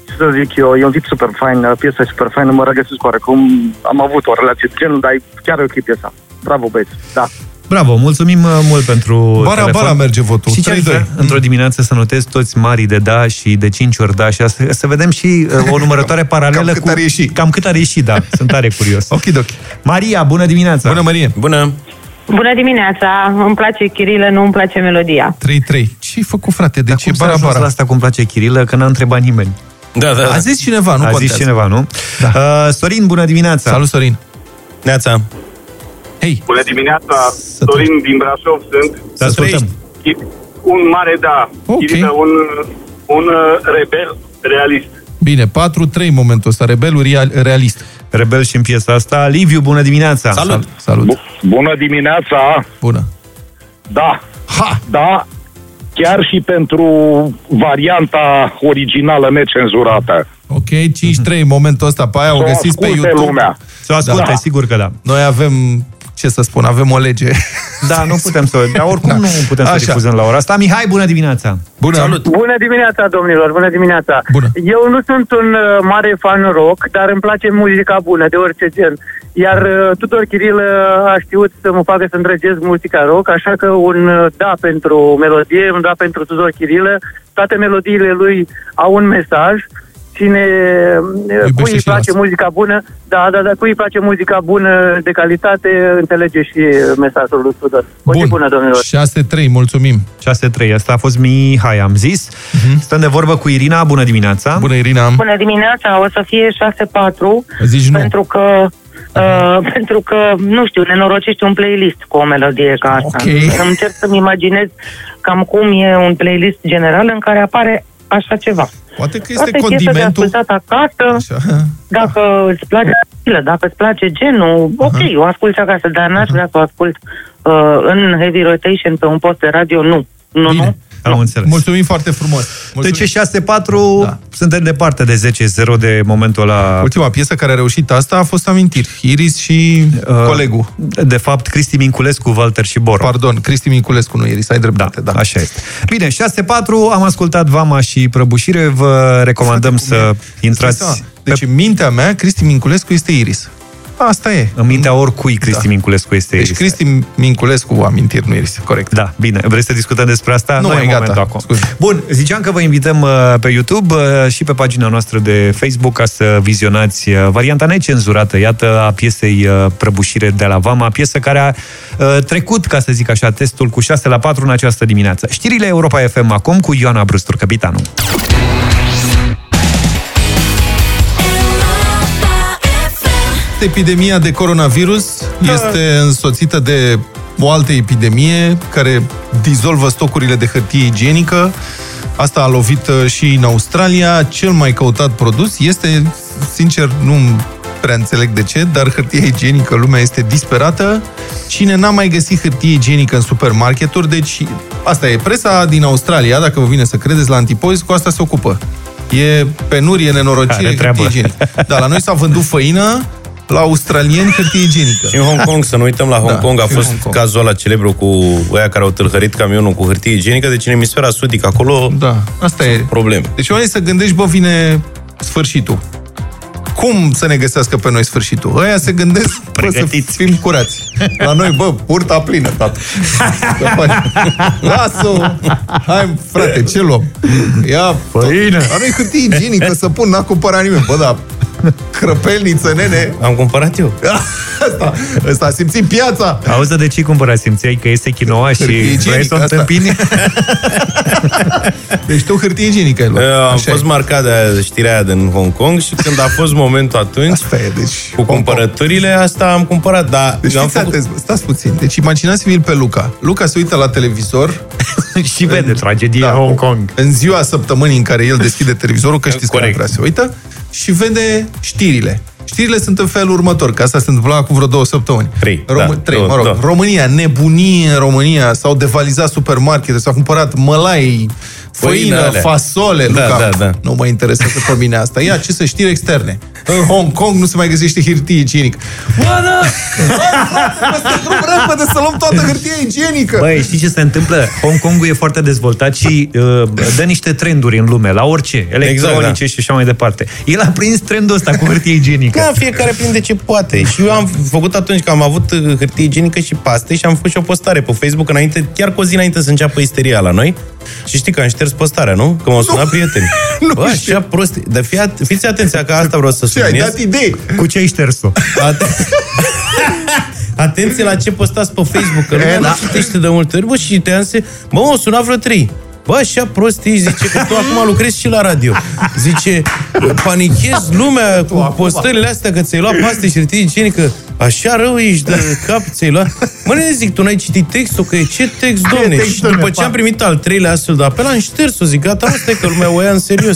Speaker 17: ce să zic eu, e un tip super fain, piesa e super faină, mă regăsesc oarecum. Am avut o relație de genul, dar e chiar ok piesa. Bravo, băieți, da.
Speaker 1: Bravo, mulțumim uh, mult pentru
Speaker 2: Bara,
Speaker 1: telefon.
Speaker 2: bara merge votul.
Speaker 1: Și ce aș
Speaker 2: 3-2.
Speaker 1: vrea, într-o dimineață să notez toți mari de da și de 5 ori da și să, să vedem și uh, o numărătoare paralelă
Speaker 2: Cam cât
Speaker 1: cu...
Speaker 2: ar ieși.
Speaker 1: Cam cât ar ieși, da. Sunt tare curios.
Speaker 2: Ok, ok.
Speaker 1: Maria, bună dimineața!
Speaker 2: Bună, Marie!
Speaker 3: Bună!
Speaker 18: Bună dimineața, îmi place Chirile, nu îmi place melodia.
Speaker 2: 3-3. Ce-ai făcut, frate? De ce
Speaker 1: Cum s-a
Speaker 2: bara,
Speaker 1: ajuns
Speaker 2: bara?
Speaker 1: la asta cum place Chirilă, că n-a întrebat nimeni.
Speaker 3: Da, da, da.
Speaker 2: A zis cineva, nu
Speaker 1: A
Speaker 2: contează.
Speaker 1: zis cineva, nu? Da. Uh, Sorin, bună dimineața!
Speaker 2: Salut, Sorin!
Speaker 3: Neața!
Speaker 2: Hei!
Speaker 19: Bună dimineața, Sorin din Brașov sunt.
Speaker 1: Te ascultăm.
Speaker 19: Un mare da,
Speaker 2: Ok.
Speaker 19: Chirilă, un, un uh, rebel realist.
Speaker 2: Bine, 4-3 în momentul ăsta. Rebelul real, realist.
Speaker 1: Rebel și în piesa asta. Liviu, bună dimineața!
Speaker 3: Salut!
Speaker 2: Salut!
Speaker 19: Bună dimineața,
Speaker 2: Bună!
Speaker 19: da,
Speaker 2: Ha!
Speaker 19: da, chiar și pentru varianta originală necenzurată.
Speaker 2: Ok, 5-3 în momentul ăsta. Pe aia o
Speaker 19: Să o
Speaker 2: găsiți pe
Speaker 19: asculte
Speaker 2: YouTube.
Speaker 19: lumea.
Speaker 1: Să o asculte,
Speaker 2: Da.
Speaker 1: sigur că da.
Speaker 2: Noi avem, ce să spun, avem o lege.
Speaker 1: Da, nu putem să... Dar oricum nu putem să
Speaker 2: Așa.
Speaker 1: difuzăm la ora asta. Mihai, bună dimineața!
Speaker 2: Bună!
Speaker 3: Salut!
Speaker 14: Bună dimineața, domnilor, bună dimineața.
Speaker 2: Bună.
Speaker 14: Eu nu sunt un uh, mare fan rock, dar îmi place muzica bună, de orice gen. Iar uh, Tudor Chiril uh, a știut să mă facă să îndrăgesc muzica rock, așa că un uh, da pentru melodie, un da pentru Tudor Chirilă. Toate melodiile lui au un mesaj. Cine, uh, cui îi
Speaker 2: și
Speaker 14: place
Speaker 2: lasă.
Speaker 14: muzica bună, da, da, da, cui îi place muzica bună de calitate, înțelege și uh, mesajul lui Tudor. O zi bună, domnilor.
Speaker 2: 6-3, mulțumim.
Speaker 1: 6-3, asta a fost Mihai, am zis. Stăm de vorbă cu Irina, bună dimineața!
Speaker 2: Bună, Irina!
Speaker 18: Bună dimineața, o să fie 6-4,
Speaker 2: Zici nu.
Speaker 18: pentru că Uh, pentru că, nu știu, nenorocești un playlist cu o melodie ca asta.
Speaker 2: Ok.
Speaker 18: Îmi încerc să-mi imaginez cam cum e un playlist general în care apare așa ceva.
Speaker 2: Poate că este
Speaker 18: Asta e piesă de
Speaker 2: condimentul...
Speaker 18: ascultat acasă,
Speaker 2: Așa.
Speaker 18: dacă îți place dacă îți place genul, ok, o asculti acasă, dar n-aș vrea să o ascult uh, în heavy rotation pe un post de radio, nu. Nu, nu.
Speaker 1: Am înțeles.
Speaker 2: Mulțumim foarte frumos. Mulțumim.
Speaker 1: Deci 6-4, da. suntem departe de 10-0 de momentul ăla.
Speaker 2: Ultima piesă care a reușit asta a fost Amintiri. Iris și uh, colegul.
Speaker 1: De fapt, Cristi Minculescu, Walter și Bor.
Speaker 2: Pardon, Cristi Minculescu, nu Iris, ai dreptate. Da, da.
Speaker 1: Așa este. Bine, 6-4, am ascultat Vama și Prăbușire, vă recomandăm să intrați...
Speaker 2: Deci în mintea mea, Cristi Minculescu este Iris. Asta e.
Speaker 1: În mintea oricui Cristi
Speaker 2: Da.
Speaker 1: Minculescu este
Speaker 2: Deci
Speaker 1: Iris.
Speaker 2: Cristi Minculescu, amintiri, nu Iris, corect.
Speaker 1: Da, bine. Vrei să discutăm despre asta?
Speaker 2: Nu,
Speaker 1: Nu,
Speaker 2: mai
Speaker 1: e
Speaker 2: gata.
Speaker 1: momentul acum.
Speaker 2: Scuze.
Speaker 1: Bun, ziceam că vă invităm uh, pe YouTube uh, și pe pagina noastră de Facebook ca să vizionați uh, varianta necenzurată, iată, a piesei uh, Prăbușire de la Vama, piesă care a uh, trecut, ca să zic așa, testul cu 6 la 4 în această dimineață. Știrile Europa FM acum cu Ioana Brustur, capitanul.
Speaker 2: Epidemia de coronavirus este însoțită de o altă epidemie care dizolvă stocurile de hârtie igienică. Asta a lovit uh, și în Australia. Cel mai căutat produs este, sincer, nu prea înțeleg de ce, dar hârtia igienică, lumea este disperată. Cine n-a mai găsit hârtie igienică în supermarketuri, deci asta e presa din Australia, dacă vă vine să credeți, la antipozi, cu asta se ocupă. E penurie, nenorocire,
Speaker 1: Are
Speaker 2: hârtie
Speaker 1: treabă.
Speaker 2: igienică. Da, la noi s-a vândut făină, la australieni hârtie igienică.
Speaker 3: Și în Hong Kong, să nu uităm, la Hong
Speaker 2: Da,
Speaker 3: Kong a
Speaker 2: și în
Speaker 3: fost
Speaker 2: Hong Kong.
Speaker 3: cazul ăla celebru cu ăia care au tâlhărit camionul cu hârtie igienică, deci în emisfera sudică, acolo
Speaker 2: Da, asta e.
Speaker 3: probleme.
Speaker 2: Deci oamenii să gândești, bă, vine sfârșitul. Cum să ne găsească pe noi sfârșitul? Ăia se gândesc bă, să fim curați. La noi, bă, purta plină, tată. Să faci. Lasă-o! Hai, frate, ce luăm? Ia,
Speaker 1: Făină.
Speaker 2: Dar nu-i hârtie igienică să pun, n-a cumpărat nimeni. Bă, da, crăpelniță, nene.
Speaker 3: Am cumpărat eu.
Speaker 2: Asta, asta a simțit piața.
Speaker 1: Auzi, dar de ce cumpăra? Simțeai că este chinoa și
Speaker 2: Hârtie
Speaker 1: vrei să o
Speaker 2: igienică, asta.
Speaker 1: întâmpini?
Speaker 2: Deci tu hârtie igienică ai luat.
Speaker 3: Eu am
Speaker 2: Așa
Speaker 3: fost
Speaker 2: e.
Speaker 3: marcat de aia, știrea aia din Hong Kong și când a fost momentul atunci,
Speaker 2: Asta e, deci...
Speaker 3: cu cumpărăturile, asta am cumpărat, dar
Speaker 2: Deci
Speaker 3: am
Speaker 2: fiți
Speaker 3: făcut...
Speaker 2: atenți, bă, stați puțin. Deci imaginați-vi-l pe Luca. Luca se uită la televizor
Speaker 1: și vede tragedie
Speaker 2: da,
Speaker 1: Hong Kong.
Speaker 2: în ziua săptămânii în care el deschide televizorul, că știți că nu
Speaker 3: Corect.
Speaker 2: prea se uită, și vede știrile. Știrile sunt în felul următor, că asta se întâmpla acum vreo două săptămâni.
Speaker 3: Trei,
Speaker 2: Rom-
Speaker 3: da,
Speaker 2: trei
Speaker 3: două,
Speaker 2: mă rog.
Speaker 3: două.
Speaker 2: România, nebunie în România, s-au devalizat supermarkete, s-au cumpărat mălai, făină,
Speaker 3: Făină alea.
Speaker 2: fasole.
Speaker 3: Da,
Speaker 2: Luca,
Speaker 3: da, da.
Speaker 2: nu mă interesează pe mine asta. Ia, ce să știri externe. În Hong Kong nu se mai găsește hârtie igienică. Bă, da! Bă, să drum repede să luăm toată hârtia igienică!
Speaker 1: Băi, știi ce se întâmplă? Hong Kongul e foarte dezvoltat și uh, dă niște trenduri în lume, la orice, electronice
Speaker 3: Exact, da.
Speaker 1: și așa mai departe. El a prins trendul ăsta cu hârtie igienică.
Speaker 3: Da, fiecare prinde ce poate. Și eu am făcut atunci că am avut uh, hârtie igienică și paste și am făcut și o postare pe Facebook înainte, chiar cu o zi înainte să înceapă isteria la noi. Și știi că am șters postarea, nu? Că m-au sunat prieteni.
Speaker 2: Nu
Speaker 3: Bă,
Speaker 2: știu.
Speaker 3: așa prost. Dar fii at- fiți atenți, că asta vreau să
Speaker 2: Ce, ai
Speaker 3: subliniez.
Speaker 2: dat idei?
Speaker 1: Cu ce ai șters-o?
Speaker 3: Aten- Atenție la ce postați pe Facebook, că lumea
Speaker 1: da.
Speaker 3: nu citește de multe ori. Bă, și te se... Bă, m-au sunat vreo trei. Bă, așa prost ești, zice că tu acum lucrezi și la radio. Zice, panichezi lumea cu postările astea că ți-ai luat paste și hârtie igienică. Așa rău ești de cap, ți-ai luat. Mă, ne zic, tu n-ai citit textul? Că e ce text, domne?
Speaker 1: text,
Speaker 3: și
Speaker 1: domne,
Speaker 3: după ce
Speaker 1: pa?
Speaker 3: am primit al treilea astfel de apel, am șters-o, zic, gata, asta e că lumea o ia în serios.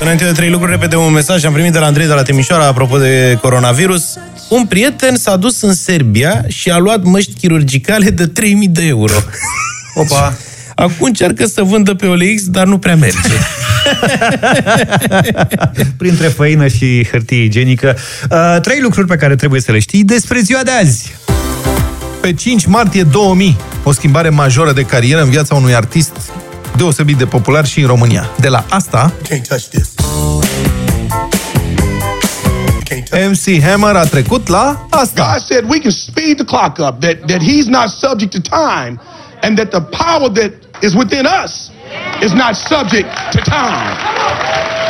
Speaker 3: Înainte de trei lucruri, repede un mesaj am primit de la Andrei de la Timișoara apropo de coronavirus. Un prieten s-a dus în Serbia și a luat măști chirurgicale de 3000 de euro.
Speaker 1: Opa!
Speaker 3: Acum încearcă să vândă pe OLX, dar nu prea merge.
Speaker 1: Printre făină și hârtie igienică. Uh, trei lucruri pe care trebuie să le știi despre ziua de azi.
Speaker 2: Pe 5 martie 2000, o schimbare majoră de carieră în viața unui artist deosebit de popular și în România. De la asta, MC Hammer a trecut la asta.
Speaker 20: God said we can speed the clock up, that, that he's not subject to time, and that the power that is within us is not subject to time.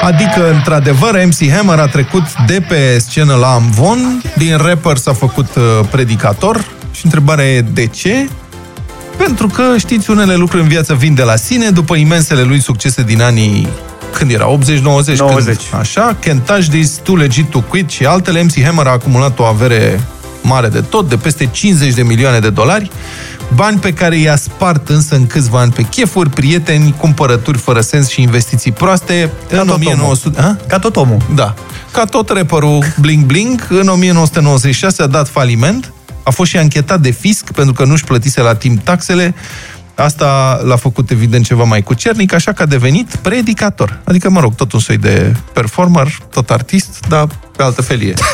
Speaker 2: Adică, într-adevăr, MC Hammer a trecut de pe scenă la Amvon, din rapper s-a făcut uh, predicator și întrebarea e de ce? Pentru că, știți, unele lucruri în viață vin de la sine, după imensele lui succese din anii când era 80-90,
Speaker 1: 90.
Speaker 2: Când, așa, Can't Touch This, Too Legit to Quit și altele, MC Hammer a acumulat o avere mare de tot, de peste 50 de milioane de dolari, bani pe care i-a spart însă în câțiva ani pe chefuri, prieteni, cumpărături fără sens și investiții proaste.
Speaker 1: Ca
Speaker 2: în
Speaker 1: tot
Speaker 2: 1900... Ha?
Speaker 1: Ca tot omul.
Speaker 2: Da. Ca tot rapperul Bling Bling, în 1996 a dat faliment, a fost și anchetat de fisc pentru că nu-și plătise la timp taxele. Asta l-a făcut evident ceva mai cucernic, așa că a devenit predicator. Adică, mă rog, tot un soi de performer, tot artist, dar pe altă felie.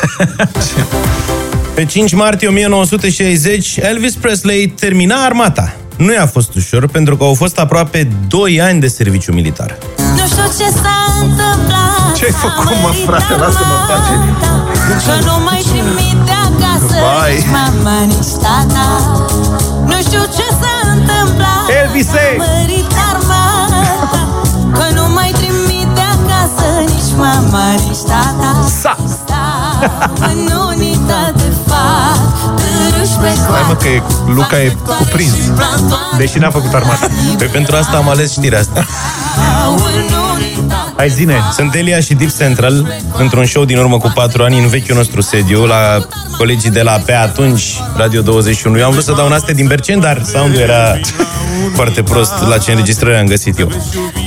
Speaker 3: Pe 5 martie 1960, Elvis Presley termina armata. Nu i-a fost ușor, pentru că au fost aproape 2 ani de serviciu militar.
Speaker 10: Nu știu ce s-a întâmplat
Speaker 2: Ce ai făcut, mă, frate? Lasă-mă în pace.
Speaker 10: Că nu mai trimite acasă
Speaker 2: Vai.
Speaker 10: Nici mama, nici tata Nu știu ce s-a întâmplat
Speaker 1: Elvise!
Speaker 10: A mărit armata Că nu mai trimite acasă Nici mama, nici tata
Speaker 1: Sa!
Speaker 10: În unitate fac Târâși pe
Speaker 2: Hai mă că e, Luca e cuprins.
Speaker 1: Deși n-a făcut armată.
Speaker 3: Pe pentru asta am ales știrea asta.
Speaker 1: Hai zine.
Speaker 3: Sunt Elia și Deep Central într-un show din urmă cu 4 ani în vechiul nostru sediu la colegii de la pe atunci Radio 21. Eu am vrut să dau un astea din Bercen, dar soundul era foarte prost la ce înregistrări am găsit eu.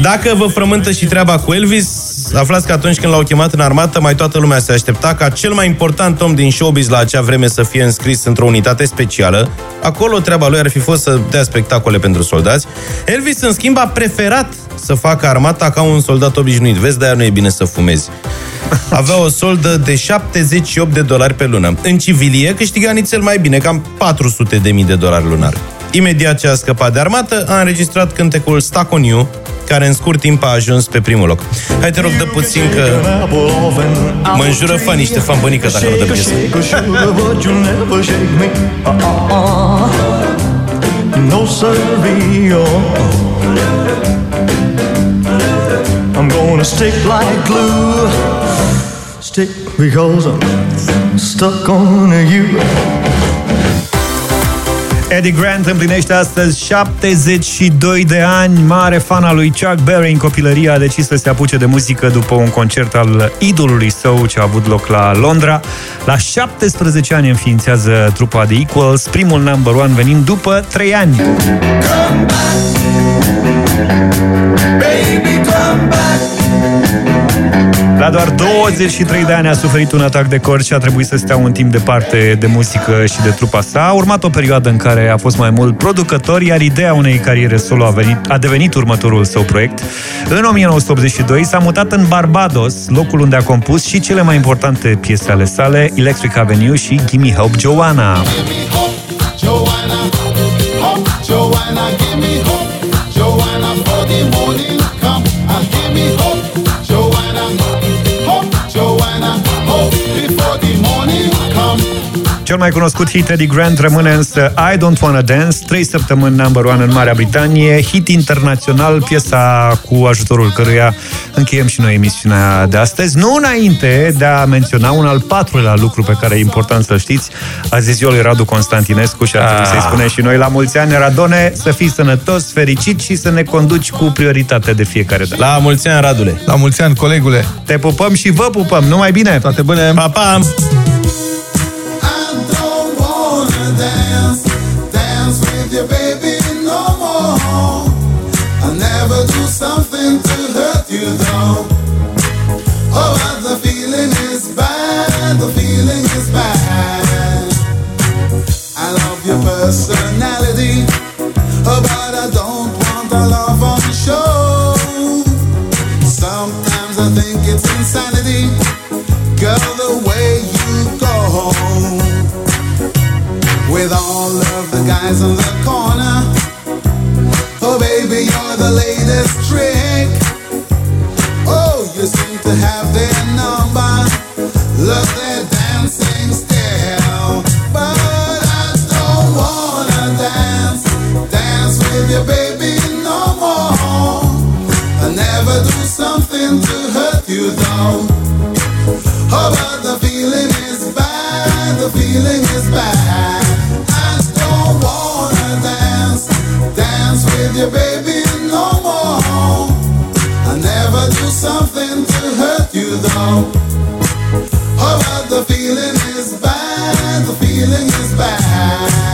Speaker 3: Dacă vă frământă și treaba cu Elvis, Aflați că atunci când l-au chemat în armată, mai toată lumea se aștepta ca cel mai important om din showbiz la acea vreme să fie înscris într-o unitate specială. Acolo treaba lui ar fi fost să dea spectacole pentru soldați. Elvis, în schimb, a preferat să facă armata ca un soldat obișnuit. Vezi, de-aia nu e bine să fumezi. Avea o soldă de 78 de dolari pe lună. În civilie câștiga nițel mai bine, cam 400 de mii de dolari lunar. Imediat ce a scăpat de armată, a înregistrat cântecul Stuck on You, care în scurt timp a ajuns pe primul loc. Hai te rog, dă puțin că mă înjură fani niște fan bănică dacă nu dă piesă.
Speaker 21: No siree, oh. I'm gonna stick like glue. Stick because I'm stuck on you.
Speaker 1: Eddie Grant împlinește astăzi 72 de ani, mare fan al lui Chuck Berry în copilărie, a decis să se apuce de muzică după un concert al idolului său ce a avut loc la Londra. La 17 ani înființează trupa The Equals, primul number one venind după 3 ani.
Speaker 21: Baby, come back.
Speaker 1: La doar 23 de ani a suferit un atac de cor și a trebuit să stea un timp departe de muzică și de trupa sa. A urmat o perioadă în care a fost mai mult producător, iar ideea unei cariere solo a, venit, a devenit următorul său proiect. În 1982 s-a mutat în Barbados, locul unde a compus și cele mai importante piese ale sale, Electric Avenue și Gimme Hope Joanna.
Speaker 21: Joanna, hope, Joanna, give me hope. Joanna, for the morning come and give me hope.
Speaker 1: Cel mai cunoscut hit Eddie Grant rămâne însă I Don't Wanna Dance, trei săptămâni number one în Marea Britanie, hit internațional, piesa cu ajutorul căruia încheiem și noi emisiunea de astăzi. Nu înainte de a menționa un al patrulea lucru pe care e important să știți, azi ziua lui Radu Constantinescu și ar trebui să-i spunem și noi la mulți ani, Radone, să fii sănătos, fericit și să ne conduci cu prioritate de fiecare dată.
Speaker 3: La mulți ani, Radule!
Speaker 2: La mulți ani, colegule!
Speaker 1: Te pupăm și vă pupăm, numai bine!
Speaker 2: Toate bune!
Speaker 3: Pa, pa!
Speaker 21: Dance, dance with your baby no more. I'll never do something to hurt you though. Oh, but the feeling is bad, the feeling is bad. I love your personality, oh, but I don't want love on show. Sometimes I think it's insanity, girl, with all of the guys on the corner. Oh, baby, you're the latest trick. Oh, you seem to have their number. Love their dancing style. But I don't wanna dance, dance with your baby no more. I never do something to hurt you though. Oh, but the feeling is bad, the feeling is bad. With your baby no more. I never do something to hurt you though. Oh, but the feeling is bad, the feeling is bad.